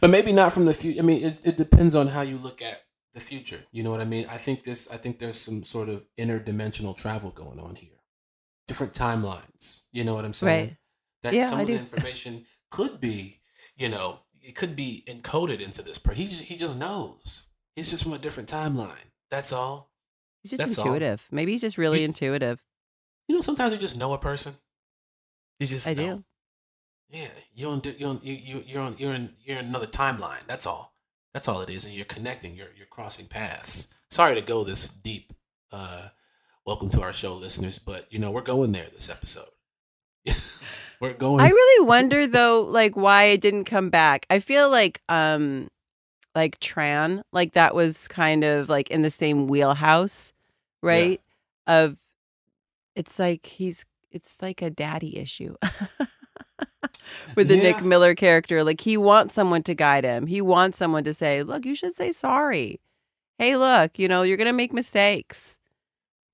Speaker 4: But maybe not from the future. I mean, it, it depends on how you look at the future. You know what I mean? I think this. I think there's some sort of interdimensional travel going on here. Different timelines. You know what I'm saying?
Speaker 5: Right.
Speaker 4: That
Speaker 5: Yeah,
Speaker 4: some
Speaker 5: I
Speaker 4: of the information could be, you know, it could be encoded into this person. He just, he just knows. He's just from a different timeline. That's all.
Speaker 5: He's just
Speaker 4: That's all.
Speaker 5: intuitive. Maybe he's just really intuitive.
Speaker 4: You know, sometimes you just know a person. You just
Speaker 5: I
Speaker 4: know.
Speaker 5: do.
Speaker 4: Yeah, you don't di- you're on, you, you, you're on, you're in, you're in another timeline. That's all. That's all it is, and you're connecting. You're, you're crossing paths. Sorry to go this deep. Uh, welcome to our show, listeners. But you know, we're going there this episode. we're going.
Speaker 5: I really wonder though, like why it didn't come back. I feel like um like Tran, like that was kind of like in the same wheelhouse, right? Of it's like he's it's like a daddy issue. With the Nick Miller character, like he wants someone to guide him. He wants someone to say, "Look, you should say sorry." Hey, look, you know, you're going to make mistakes.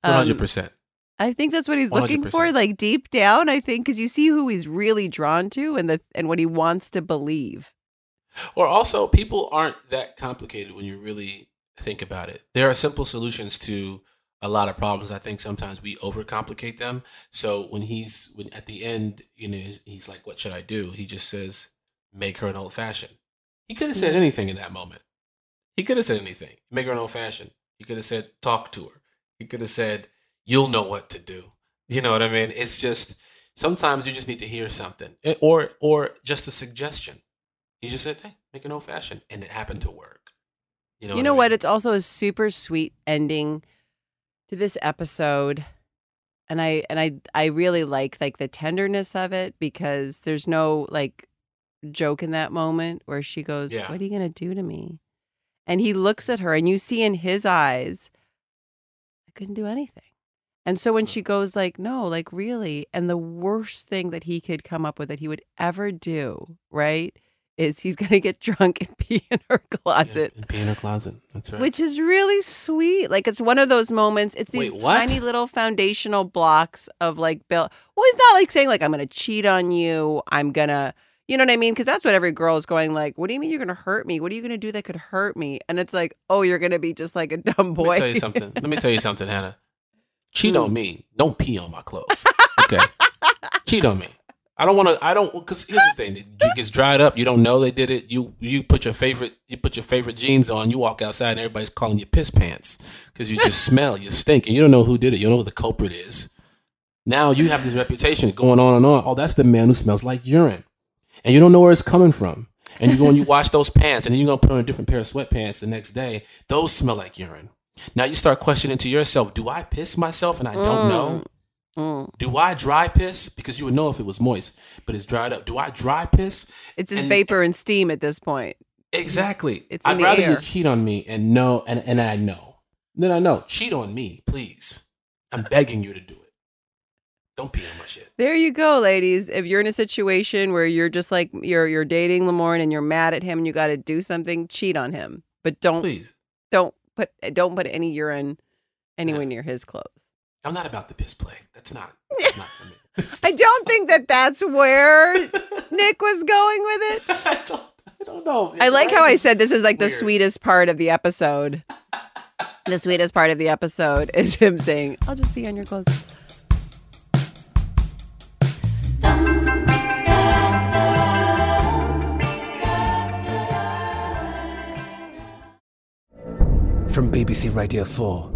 Speaker 5: Um,
Speaker 4: hundred percent.
Speaker 5: I think that's what he's looking for, like deep down. I think because you see who he's really drawn to and the and what he wants to believe.
Speaker 4: Or also, people aren't that complicated when you really think about it. There are simple solutions to a lot of problems. I think sometimes we overcomplicate them. So when he's when at the end, you know, he's, he's like, "What should I do?" He just says, "Make her an old fashioned." He could have said anything in that moment. He could have said anything. Make her an old fashioned. He could have said, "Talk to her." He could have said, "You'll know what to do." You know what I mean? It's just sometimes you just need to hear something, Eh, or or just a suggestion. He just said, "Hey, make an old fashioned," and it happened to work. You know.
Speaker 5: you
Speaker 4: what
Speaker 5: know
Speaker 4: I
Speaker 5: what? It's also a super sweet ending to this episode. And I and I I really like like the tenderness of it because there's no like joke in that moment where she goes,
Speaker 4: Yeah.
Speaker 5: "What are you going to do to me?" And he looks at her and you see in his eyes I couldn't do anything. And so when mm-hmm. she goes like, "No, like really," and the worst thing that he could come up with that he would ever do, right, is he's going to get drunk and pee in her closet.
Speaker 4: And be in her closet. That's right.
Speaker 5: Which is really sweet. Like it's one of those moments. It's these
Speaker 4: Wait,
Speaker 5: tiny little foundational blocks of like Bill. Well, he's not like saying like I'm gonna cheat on you. I'm gonna, you know what I mean? Because that's what every girl is going like. What do you mean you're gonna hurt me? What are you gonna do that could hurt me? And it's like, oh, you're gonna be just like a dumb boy.
Speaker 4: Let me tell you something. Let me tell you something, Hannah. Cheat
Speaker 5: Hmm.
Speaker 4: on me. Don't pee on my clothes. Okay. Cheat on me. I don't want to. I don't. Because here's the thing: it gets dried up. You don't know they did it. You you put your favorite you put your favorite jeans on. You walk outside and everybody's calling you piss pants because you just smell. You stink, and you don't know who did it. You don't know who the culprit is. Now you have this reputation going on and on. Oh, that's the man who smells like urine, and you don't know where it's coming from. And you go and you wash those pants, and then you're gonna put on a different pair of sweatpants the next day. Those smell like urine. Now you start questioning to yourself: Do I piss myself and I don't know?
Speaker 5: Mm. Mm.
Speaker 4: Do I dry piss? Because you would know if it was moist, but it's dried up. Do I dry piss?
Speaker 5: It's just
Speaker 4: And-
Speaker 5: vapor and steam at this point.
Speaker 4: Exactly.
Speaker 5: It's
Speaker 4: I'd rather
Speaker 5: air.
Speaker 4: you cheat on me and know, and, and I know. Then I know. Cheat on me, please. I'm begging you to do it. Don't pee on my shit.
Speaker 5: There you go, ladies. If you're in a situation where you're just like you're you're dating Lamorne and you're mad at him and you got to do something, cheat on him, but don't
Speaker 4: Please.
Speaker 5: don't put don't put any urine anywhere near his clothes.
Speaker 4: I'm not about the piss play. That's not. That's not for me.
Speaker 5: I don't think that that's where Nick was going with it.
Speaker 4: I don't. I don't know.
Speaker 5: I like how I said this is like the sweetest part of the episode. The sweetest part of the episode is him saying, "I'll just be on your clothes."
Speaker 6: From BBC Radio 4,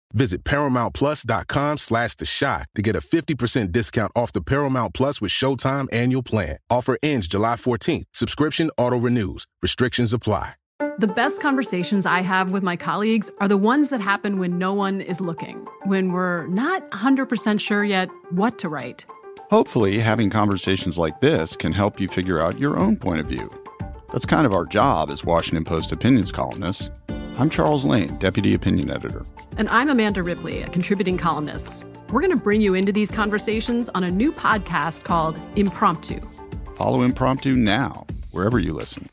Speaker 7: Visit ParamountPlus.com slash The Chi to get a 50% discount off the Paramount Plus with Showtime annual plan. Offer ends July 14th. Subscription auto-renews. Restrictions apply.
Speaker 9: The best conversations I have with my colleagues are the ones that happen when no one is looking, when we're not 100% sure yet what to write.
Speaker 10: Hopefully, having conversations like this can help you figure out your own point of view. That's kind of our job as Washington Post opinions columnists. I'm Charles Lane, Deputy Opinion Editor.
Speaker 9: And I'm Amanda Ripley, a contributing columnist. We're going to bring you into these conversations on a new podcast called Impromptu.
Speaker 10: Follow Impromptu now, wherever you listen.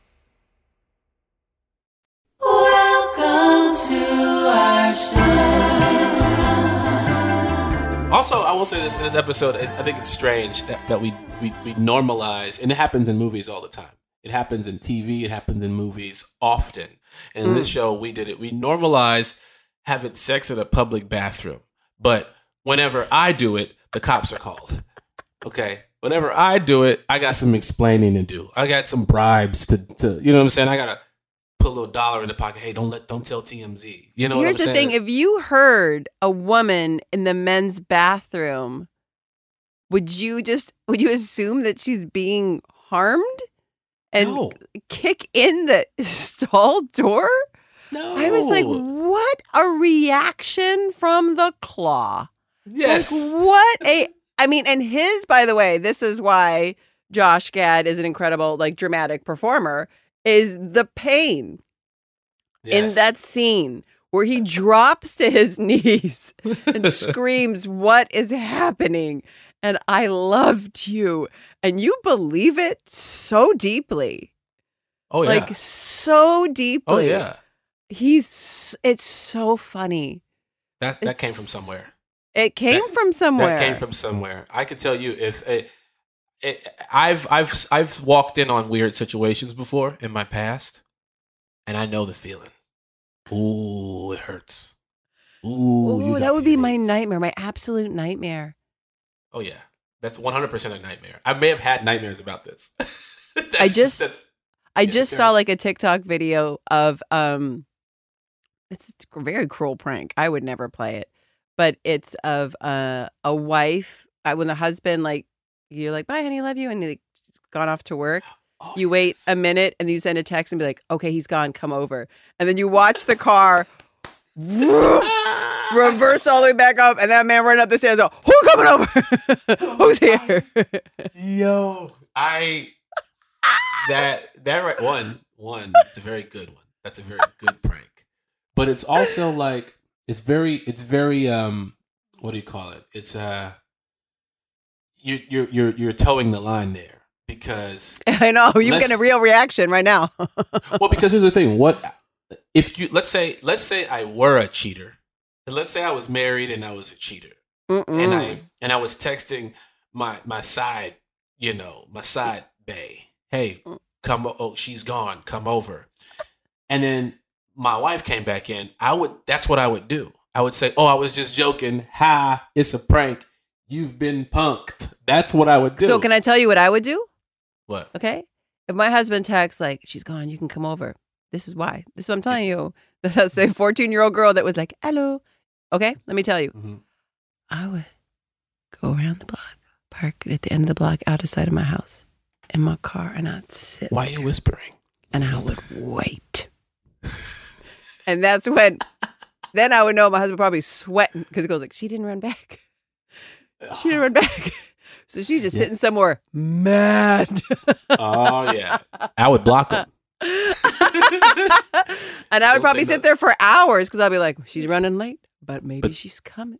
Speaker 2: Welcome to our show.
Speaker 4: Also, I will say this in this episode, I I think it's strange that, that we, we, we normalize, and it happens in movies all the time. It happens in TV, it happens in movies often. And in this
Speaker 5: Mm.
Speaker 4: show, we did it. We normalize having sex in a public bathroom. But whenever I do it, the cops are called. Okay. Whenever I do it, I got some explaining to do. I got some bribes to, to you know what I'm saying? I gotta put a little dollar in the pocket. Hey, don't let don't tell TMZ. You know
Speaker 5: Here's
Speaker 4: what I'm
Speaker 5: the
Speaker 4: saying?
Speaker 5: thing: if you heard a woman in the men's bathroom, would you just would you assume that she's being harmed and kick in the stall door?
Speaker 4: No,
Speaker 5: I was like, what a reaction from the claw.
Speaker 4: Yes.
Speaker 5: Like, what a I mean, and his, by the way, this is why Josh Gad is an incredible, like dramatic performer, is the pain in that scene where he drops to his knees and screams, What is happening? And I loved you. And you believe it so deeply.
Speaker 4: Oh yeah.
Speaker 5: Like so oh, deeply.
Speaker 4: oh yeah.
Speaker 5: He's it's so funny.
Speaker 4: That that came from somewhere.
Speaker 5: It came from somewhere.
Speaker 4: That came from somewhere. I could tell you if it, it, I've I've I've walked in on weird situations before in my past, and I know the feeling. Ooh, it hurts. Ooh,
Speaker 5: Ooh, that would be my nightmare, my absolute nightmare.
Speaker 4: Oh yeah, that's one hundred percent a nightmare. I may have had nightmares about this.
Speaker 5: I just I
Speaker 4: yeah,
Speaker 5: just saw like a TikTok video of um it's a very cruel prank. I would never play it. But it's of uh, a wife uh, when the husband like you're like, "Bye, honey, love you," and he's gone off to work.
Speaker 4: Oh,
Speaker 5: you wait a minute and you send a text and be like, "Okay, he's gone. Come over." And then you watch the car reverse all the way back up, and that man running up the stairs. Go, Who coming over? Who's here?
Speaker 4: Yo, I that that right one one. It's a very good one. That's a very good prank. But it's also like it's very it's very um what do you call it? It's uh you you're you're you're towing the line there because
Speaker 5: I know you get a real reaction right now.
Speaker 4: well because here's the thing what if you let's say let's say I were a cheater let's say I was married and I was a cheater and I and I was texting my my side, you know, my side bay. Hey, mm. come oh, she's gone. Come over. And then my wife came back in. I would that's what I would do. I would say, "Oh, I was just joking. Ha, it's a prank. You've been punked." That's what I would do.
Speaker 5: So can I tell you what I would do?
Speaker 4: What?
Speaker 5: Okay. If my husband texts like she's gone, you can come over. This is why. This is what I'm telling you. That's a 14 year old girl that was like, hello. Okay, let me tell you.
Speaker 4: Mm-hmm.
Speaker 5: I would go around the block, park at the end of the block, out of sight of my house, in my car, and I'd sit.
Speaker 4: Why are you whispering?
Speaker 5: And I would wait. and that's when, then I would know my husband probably sweating because he goes like, she didn't run back. She didn't run back. So she's just
Speaker 4: Yeah.
Speaker 5: sitting somewhere mad.
Speaker 4: Oh yeah, I would block them.
Speaker 5: and I would
Speaker 4: Don't
Speaker 5: probably sit there for hours because I'll be like, she's running late, but maybe she's coming.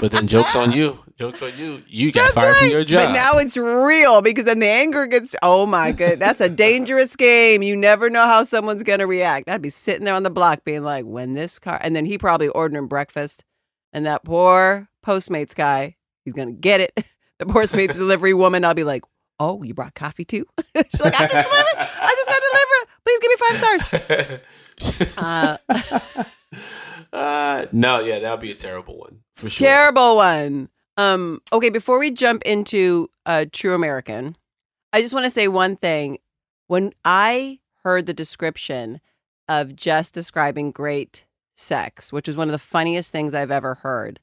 Speaker 4: But then jokes on you. Jokes on you. You got fired from your job.
Speaker 5: But now it's real because then the anger gets, oh my god, That's a dangerous game. You never know how someone's going to react. I'd be sitting there on the block being like, when this car, and then he probably ordering breakfast. And that poor Postmates guy, he's going to get it. The Postmates delivery woman, I'll be like, oh, you brought coffee too? She's like, I just delivered. I just got delivered. Please give me five stars. Uh,
Speaker 4: uh, no, yeah, that would be a terrible one for sure.
Speaker 5: Terrible one. Um, okay, before we jump into uh, True American, I just want to say one thing. When I heard the description of just describing great sex, which was one of the funniest things I've ever heard,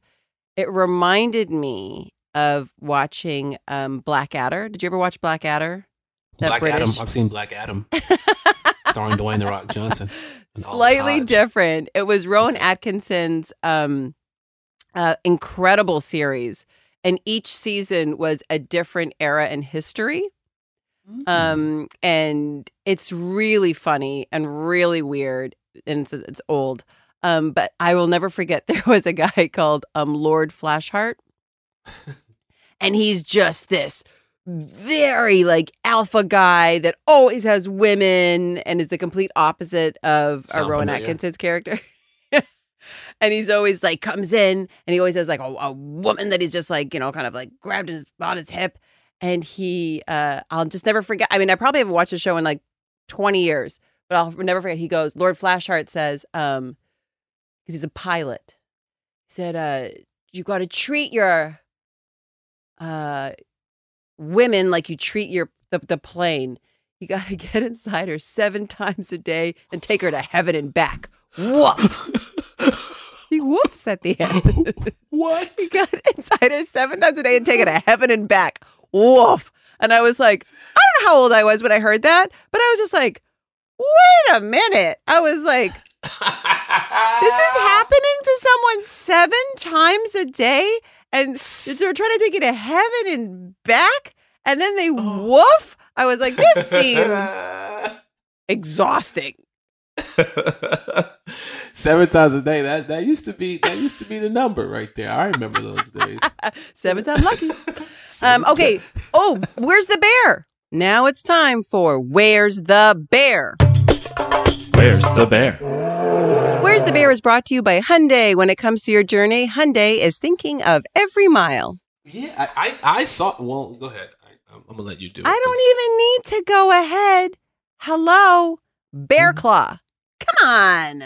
Speaker 5: it reminded me of watching um, Blackadder. Did you ever watch Blackadder?
Speaker 4: Black Adam. I've seen Black Adam, starring Dwayne the Rock Johnson.
Speaker 5: slightly different. It was Rowan Atkinson's um, uh, incredible series, and each season was a different era in history. Um, and it's really funny and really weird, and it's, it's old. Um, but I will never forget there was a guy called um Lord Flashheart, and he's just this very like alpha guy that always has women and is the complete opposite of uh,
Speaker 4: Sound
Speaker 5: Rowan
Speaker 4: familiar?
Speaker 5: Atkinson's character. and he's always like comes in and he always has like a, a woman that he's just like you know kind of like grabbed his on his hip and he uh I'll just never forget. I mean, I probably haven't watched the show in like 20 years, but I'll never forget. He goes, Lord Flashheart says, um, because he's a pilot. He said, uh, you got to treat your uh women like you treat your the, the plane. You got to get inside her seven times a day and take her to heaven and back. Woof. he whoofs at the end.
Speaker 4: what?
Speaker 5: He got inside her seven times a day and take her to heaven and back. Woof. And I was like, I don't know how old I was when I heard that, but I was just like, wait a minute. I was like, this is happening to someone seven times a day, and they're trying to take you to heaven and back, and then they woof. I was like, this seems exhausting.
Speaker 4: Seven times a day. That that used to be that used to be the number right there. I remember those days.
Speaker 5: Seven times lucky. um, okay. Oh, where's the bear? Now it's time for Where's the Bear?
Speaker 11: Where's the bear?
Speaker 5: Where's the Bear is brought to you by Hyundai. When it comes to your journey, Hyundai is thinking of every mile.
Speaker 4: Yeah, I I, I saw. Well, go ahead. I, I'm gonna let you do it.
Speaker 5: I don't even need to go ahead. Hello, Bear hmm? Claw. Come on.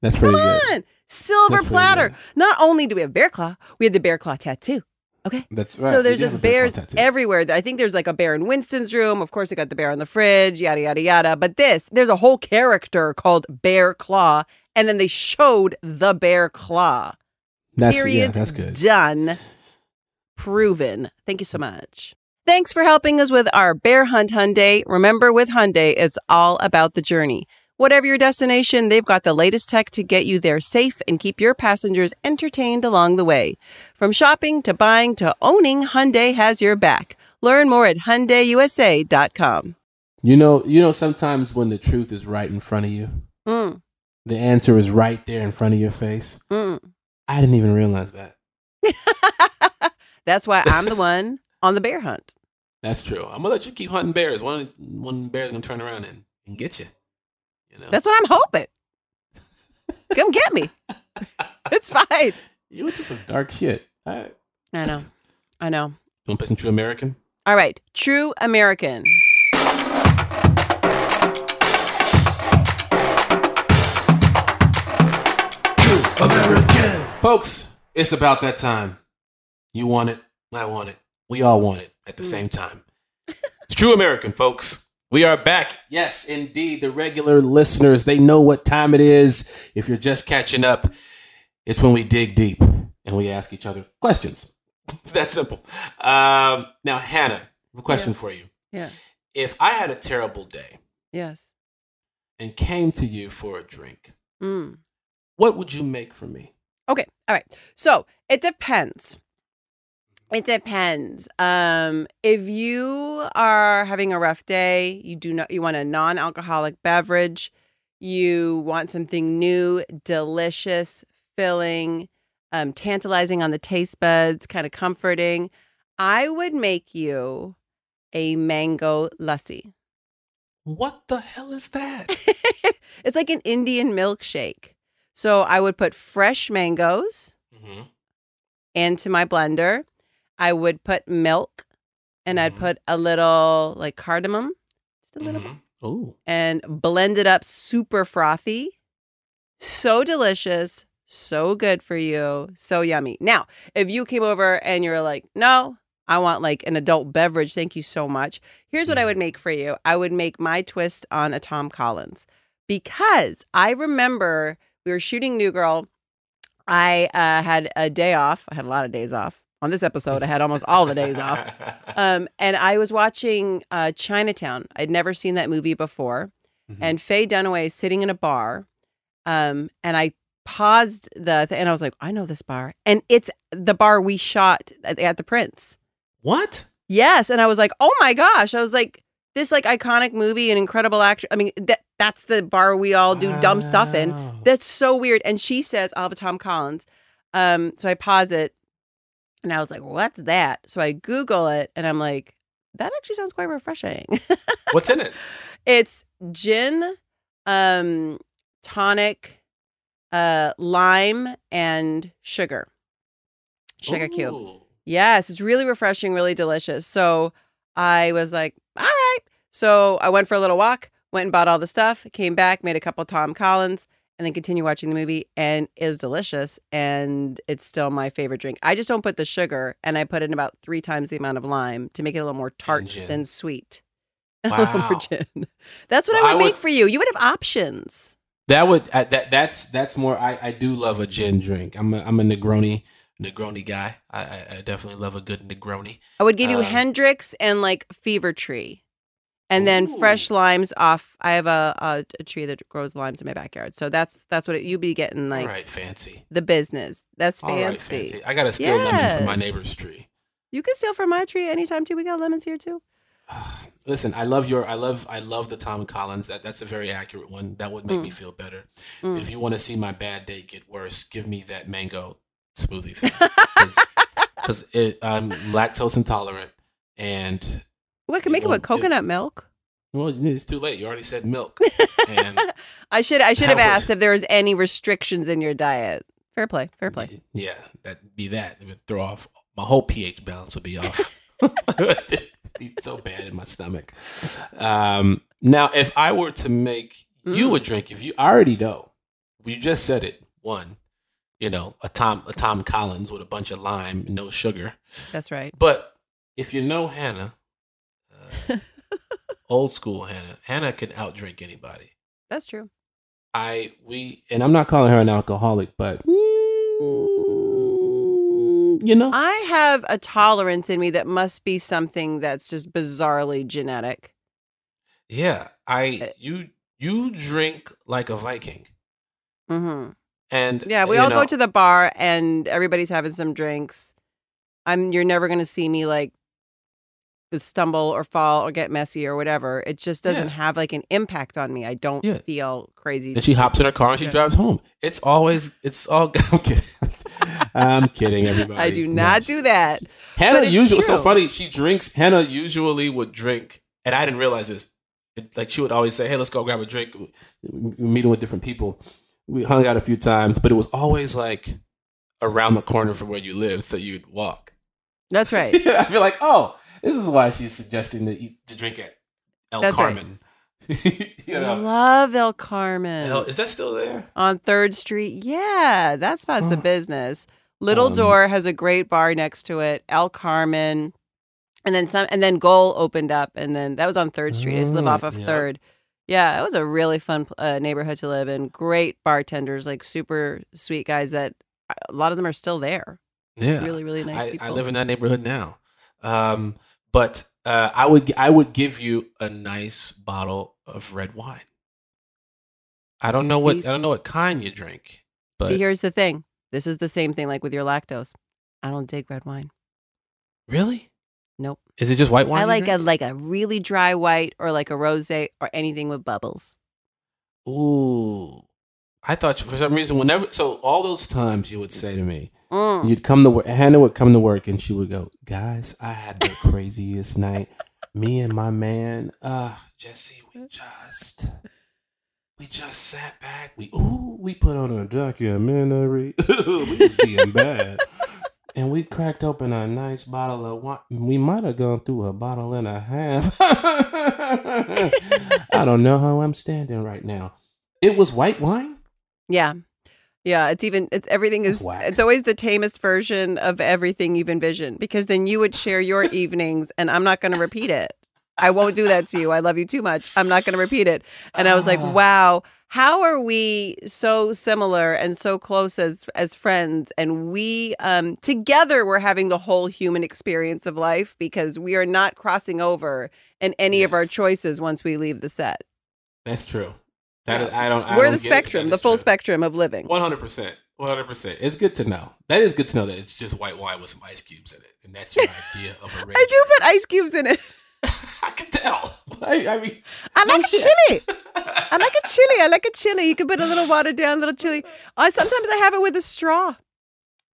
Speaker 4: That's pretty
Speaker 5: Come
Speaker 4: good.
Speaker 5: on. Silver
Speaker 4: That's pretty
Speaker 5: platter.
Speaker 4: good.
Speaker 5: Not only do we have Bear Claw, we have the Bear Claw tattoo. Okay.
Speaker 4: That's right.
Speaker 5: So
Speaker 4: We
Speaker 5: there's
Speaker 4: do
Speaker 5: just
Speaker 4: a bear claw
Speaker 5: bears
Speaker 4: tattoo.
Speaker 5: everywhere. I think there's like a bear in Winston's room. Of course, we got the bear on the fridge, yada, yada, yada. But this, there's a whole character called Bear Claw. And then they showed the Bear Claw.
Speaker 4: That's yeah, that's good.
Speaker 5: Done. Proven. Thank you so much. Thanks for helping us with our Bear Hunt Hyundai. Remember, with Hyundai, it's all about the journey. Whatever your destination, they've got the latest tech to get you there safe and keep your passengers entertained along the way. From shopping to buying to owning, Hyundai has your back. Learn more at HyundaiUSA.com.
Speaker 4: You know, you know. Sometimes when the truth is right in front of you, the answer is right there in front of your face.
Speaker 5: mm.
Speaker 4: I didn't even realize that.
Speaker 5: That's why I'm the one on the bear hunt.
Speaker 4: That's true. I'm gonna let you keep hunting bears. One one bear's gonna turn around and, and get you. You know.
Speaker 5: That's what I'm hoping. Come get me. It's fine.
Speaker 4: You into some dark shit. Right.
Speaker 5: I know. I know.
Speaker 4: You want to play some True American?
Speaker 5: All right. True American.
Speaker 4: Folks, it's about that time. You want it. I want it. we all want it at the same time. It's true American, folks. We are back. Yes, indeed. The regular listeners, they know what time it is. If you're just catching up, it's when we dig deep and we ask each other questions. It's that simple. Um, now, Hannah, a question
Speaker 5: Yeah.
Speaker 4: for you.
Speaker 5: Yeah.
Speaker 4: If I had a terrible day
Speaker 5: Yes.
Speaker 4: and came to you for a drink,
Speaker 5: Mm.
Speaker 4: What would you make for me?
Speaker 5: Okay. All right. So it depends. It depends. Um, if you are having a rough day, you do not you want a non-alcoholic beverage, you want something new, delicious, filling, um, tantalizing on the taste buds, kind of comforting. I would make you a mango lassi.
Speaker 4: What the hell is that?
Speaker 5: It's like an Indian milkshake. So I would put fresh mangoes
Speaker 4: Mm-hmm.
Speaker 5: into my blender. I would put milk and I'd mm-hmm. put a little like cardamom, just a little
Speaker 4: Oh,
Speaker 5: and blend it up super frothy. So delicious, so good for you, so yummy. Now, if you came over and you're like, no, I want like an adult beverage, thank you so much. Here's what I would mm-hmm. make for you I would make my twist on a Tom Collins because I remember we were shooting New Girl. I uh, had a day off. I had a lot of days off. On this episode, I had almost all the days off. Um, and I was watching uh, Chinatown. I'd never seen that movie before. And Faye Dunaway is sitting in a bar. Um, and I paused the th- and I was like, I know this bar. And it's the bar we shot at, at the Prince.
Speaker 4: What?
Speaker 5: Yes. And I was like, oh my gosh. I was like, this like iconic movie and incredible actor. I mean, that that's the bar we all do dumb stuff in. That's so weird. And she says, I'll have a Tom Collins. Um, so I pause it and I was like, what's that? So I Google it and I'm like, that actually sounds quite refreshing.
Speaker 4: What's in it?
Speaker 5: it's gin, um, tonic, uh, lime, and sugar. Sugar cube. Yes, it's really refreshing, really delicious. So I was like, all right. So I went for a little walk, went and bought all the stuff, came back, made a couple Tom Collins, and then continue watching the movie. And is delicious. And it's still my favorite drink. I just don't put the sugar, and I put in about three times the amount of lime to make it a little more tart
Speaker 4: gin.
Speaker 5: than sweet. A little more
Speaker 4: Wow.
Speaker 5: gin. That's what
Speaker 4: Well,
Speaker 5: I
Speaker 4: I
Speaker 5: would make
Speaker 4: would-
Speaker 5: for you. You would have options.
Speaker 4: That would I, that that's that's more. I, I do love a gin drink. I'm a, I'm a Negroni Negroni guy. I, I, I definitely love a good Negroni.
Speaker 5: I would give you
Speaker 4: Um,
Speaker 5: Hendrick's and like Fever Tree. And then fresh limes off. I have a, a a tree that grows limes in my backyard, so that's that's what it, you'd be getting like
Speaker 4: All right, fancy.
Speaker 5: the business. That's
Speaker 4: All right,
Speaker 5: fancy.
Speaker 4: fancy. I gotta steal lemon from my neighbor's tree.
Speaker 5: You can steal from my tree anytime too. We got lemons here too.
Speaker 4: Listen, I love your I love I love the Tom Collins. That that's a very accurate one. That would make me feel better.
Speaker 5: Mm.
Speaker 4: If you want to see my bad day get worse, give me that mango smoothie thing. Because I'm lactose intolerant, and
Speaker 5: What can make it with coconut milk?
Speaker 4: well, it's too late. You already said milk. And
Speaker 5: I should I should have asked if there was any restrictions in your diet. Fair play, fair play.
Speaker 4: yeah, that be that. It would throw off my whole pH balance would be off. It'd be so bad in my stomach. Um, now, if I were to make you a drink, if you I already know, you just said it. One, you know, a Tom a Tom Collins with a bunch of lime, no sugar.
Speaker 5: That's right.
Speaker 4: But if you know Hannah, old school Hannah, Hannah can outdrink anybody.
Speaker 5: That's true.
Speaker 4: I we and I'm not calling her an alcoholic, but you know,
Speaker 5: I have a tolerance in me that must be something that's just bizarrely genetic.
Speaker 4: yeah, I you you drink like a Viking,
Speaker 5: hmm
Speaker 4: and
Speaker 5: Yeah, we all
Speaker 4: know,
Speaker 5: go to the bar and everybody's having some drinks. I'm you're never gonna see me like stumble or fall or get messy or whatever. It just doesn't
Speaker 4: Yeah.
Speaker 5: have like an impact on me. I don't
Speaker 4: Yeah.
Speaker 5: feel crazy.
Speaker 4: And she hops in her car and she
Speaker 5: Yeah.
Speaker 4: drives home. It's always it's all. I'm kidding. I'm kidding. Everybody.
Speaker 5: I do not do that.
Speaker 4: Hannah
Speaker 5: But it's
Speaker 4: usually so funny. She drinks. Hannah usually would drink, and I didn't realize this. It, like she would always say, "Hey, let's go grab a drink." We- we Meeting with different people, we hung out a few times, but it was always like around the corner from where you live, so you'd walk.
Speaker 5: That's right.
Speaker 4: I feel like, oh, this is why she's suggesting to eat to drink at El
Speaker 5: That's right.
Speaker 4: Carmen. you
Speaker 5: I
Speaker 4: know,
Speaker 5: love El Carmen.
Speaker 4: El- is that still there?
Speaker 5: on Third Street. Yeah, that spot's the business. Little
Speaker 4: Um,
Speaker 5: Door has a great bar next to it. El Carmen. And then some, and then Goal opened up, and then that was on Third Street. I used to live
Speaker 4: Mm,
Speaker 5: off of
Speaker 4: yeah.
Speaker 5: Third. Yeah, it was a really fun uh, neighborhood to live in. Great bartenders, like super sweet guys. That a lot of them are still there.
Speaker 4: Yeah,
Speaker 5: really, really nice
Speaker 4: I,
Speaker 5: people.
Speaker 4: I live in that neighborhood now. Um, but uh, I would I would give you a nice bottle of red wine. I don't know what I don't know what kind you drink, but
Speaker 5: See, here's the thing. This is the same thing like with your lactose. I don't dig red wine.
Speaker 4: really,
Speaker 5: Nope.
Speaker 4: is it just white wine?
Speaker 5: I like a like a really dry white or like a rosé or anything with bubbles.
Speaker 4: Ooh, I thought for some reason whenever so all those times you would say to me,
Speaker 5: Mm.
Speaker 4: you'd come to work. Hannah would come to work and she would go, "Guys, I had the craziest night. Me and my man, uh, Jesse, we just." We just sat back. We ooh, we put on a documentary. we was being bad, and we cracked open a nice bottle of wine. We might have gone through a bottle and a half. I don't know how I'm standing right now. It was white wine.
Speaker 5: Yeah. Yeah, it's even it's everything is it's always the tamest version of everything you've envisioned because then you would share your evenings and I'm not going to repeat it. I won't do that to you. I love you too much. I'm not going to repeat it. And I was like, "Wow, how are we so similar and so close as as friends and we um together we're having the whole human experience of life because we are not crossing over in any of our choices once we leave the set.
Speaker 4: That's true. That is, I don't. I
Speaker 5: we're
Speaker 4: don't
Speaker 5: the
Speaker 4: get it, but
Speaker 5: spectrum, the full
Speaker 4: true.
Speaker 5: spectrum of living.
Speaker 4: One hundred percent. One hundred percent. It's good to know. That is good to know that it's just white wine with some ice cubes in it, and that's your idea of a red.
Speaker 5: I do put ice cubes in it.
Speaker 4: I, can tell. I mean,
Speaker 5: I like a chili. I like a chili. I like a chili. You can put a little watered down a little chili. I sometimes I have it with a straw.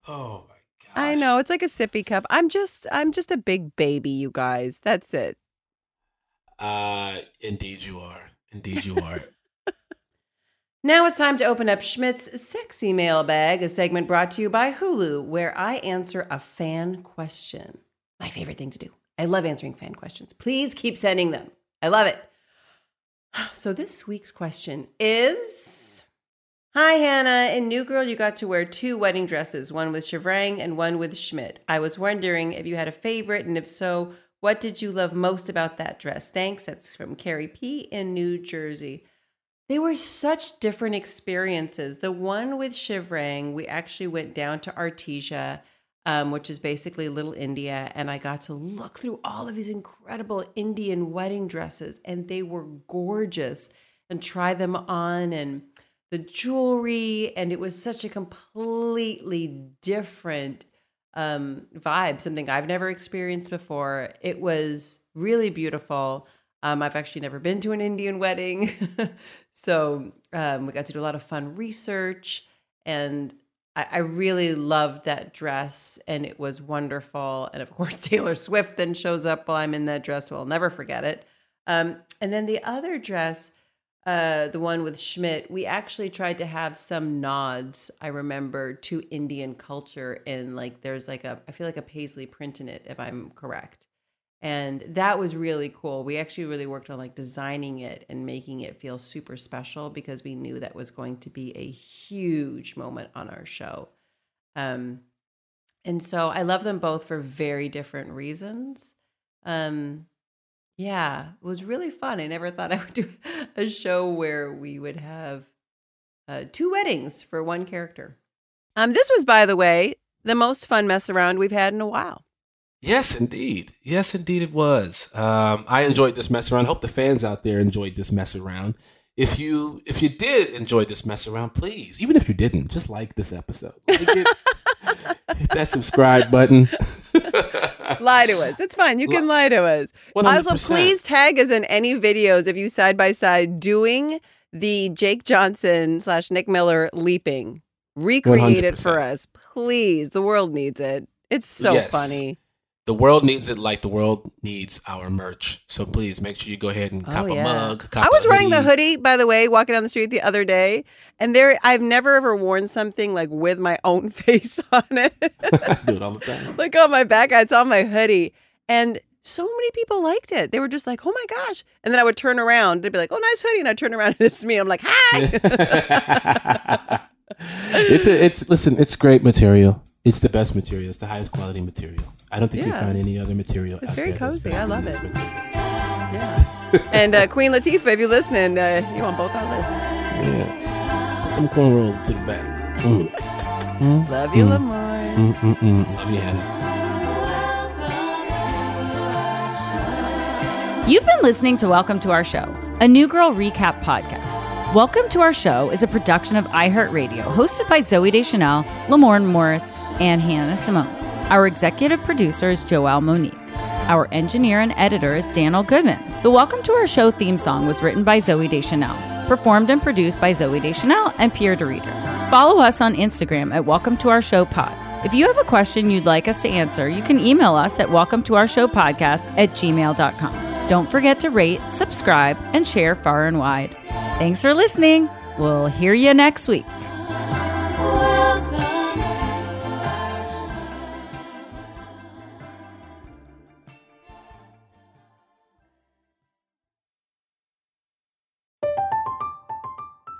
Speaker 4: Oh my gosh.
Speaker 5: I know it's like a sippy cup. I'm just I'm just a big baby, you guys. That's it.
Speaker 4: Uh, indeed you are. Indeed you are.
Speaker 5: Now it's time to open up Schmidt's sexy mailbag, a segment brought to you by Hulu, where I answer a fan question. My favorite thing to do. I love answering fan questions. Please keep sending them. I love it. So this week's question is Hi Hannah, in New Girl you got to wear two wedding dresses, one with Shivrang and one with Schmidt. I was wondering if you had a favorite and if so, what did you love most about that dress? Thanks. That's from Carrie P in New Jersey. They were such different experiences. The one with Shivrang, we actually went down to Artesia, um, which is basically Little India, and I got to look through all of these incredible Indian wedding dresses, and they were gorgeous, and try them on, and the jewelry, and it was such a completely different um, vibe, something I've never experienced before. It was really beautiful. Um, I've actually never been to an Indian wedding. so um, we got to do a lot of fun research. And I, I really loved that dress. And it was wonderful. And of course, Taylor Swift then shows up while I'm in that dress. So I'll never forget it. Um, and then the other dress, uh, the one with Schmidt, we actually tried to have some nods, I remember, to Indian culture. And like there's like a, I feel like a paisley print in it, if I'm correct and that was really cool. We actually really worked on like designing it and making it feel super special because we knew that was going to be a huge moment on our show. Um and so i love them both for very different reasons. Um yeah it was really fun. I never thought i would do a show where we would have uh, two weddings for one character. Um this was by the way the most fun mess around we've had in a while
Speaker 4: Yes, indeed. Yes, indeed, it was. Um, I enjoyed this mess around. Hope the fans out there enjoyed this mess around. If you if you did enjoy this mess around, please, even if you didn't, just like this episode. Like it, hit that subscribe button.
Speaker 5: lie to us. It's fine. You can lie to us. Also,
Speaker 4: 100%.
Speaker 5: please tag us in any videos of you side by side doing the Jake Johnson slash Nick Miller leaping. Recreate it for us, please. The world needs it. It's so
Speaker 4: Yes.
Speaker 5: funny.
Speaker 4: The world needs it like the world needs our merch. So please make sure you go ahead and oh, cop
Speaker 5: Oh,
Speaker 4: a
Speaker 5: yeah.
Speaker 4: mug. Cop
Speaker 5: I was
Speaker 4: a
Speaker 5: wearing the hoodie, by the way, walking down the street the other day, and there I've never ever worn something like with my own face on it.
Speaker 4: I do it all the time.
Speaker 5: like on my back, it's on my hoodie. And so many people liked it. They were just like, oh my gosh. And then I would turn around. They'd be like, oh, nice hoodie. And I'd turn around and it's me. I'm like, hi.
Speaker 4: It's a, it's listen, it's great material. It's the best material. It's the highest quality material. I don't think you
Speaker 5: Yeah.
Speaker 4: find any other material
Speaker 5: It's
Speaker 4: out
Speaker 5: very
Speaker 4: there
Speaker 5: cozy. I love
Speaker 4: this
Speaker 5: it.
Speaker 4: material.
Speaker 5: Yeah. and uh, Queen Latifah, if you're listening, uh, you on both our lists.
Speaker 4: Yeah. Put them cornrows to the back. Mm. Mm,
Speaker 5: Love you,
Speaker 4: mm,
Speaker 5: Lamar.
Speaker 4: Mm, mm, mm. Love you, Hannah.
Speaker 12: You've been listening to Welcome to Our Show, a New Girl recap podcast. Welcome to Our Show is a production of iHeartRadio, hosted by Zooey Deschanel, Lamorne Morris, and Hannah Simone. Our executive producer is Joelle Monique. Our engineer and editor is Daniel Goodman. The Welcome to Our Show theme song was written by Zooey Deschanel, performed and produced by Zooey Deschanel and Pierre de Reeder. Follow us on Instagram at Welcome to Our Show Pod. If you have a question you'd like us to answer, you can email us at welcome to our show podcast at gmail.com. Don't forget to rate, subscribe, and share far and wide. Thanks for listening. We'll hear you next week.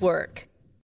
Speaker 13: work.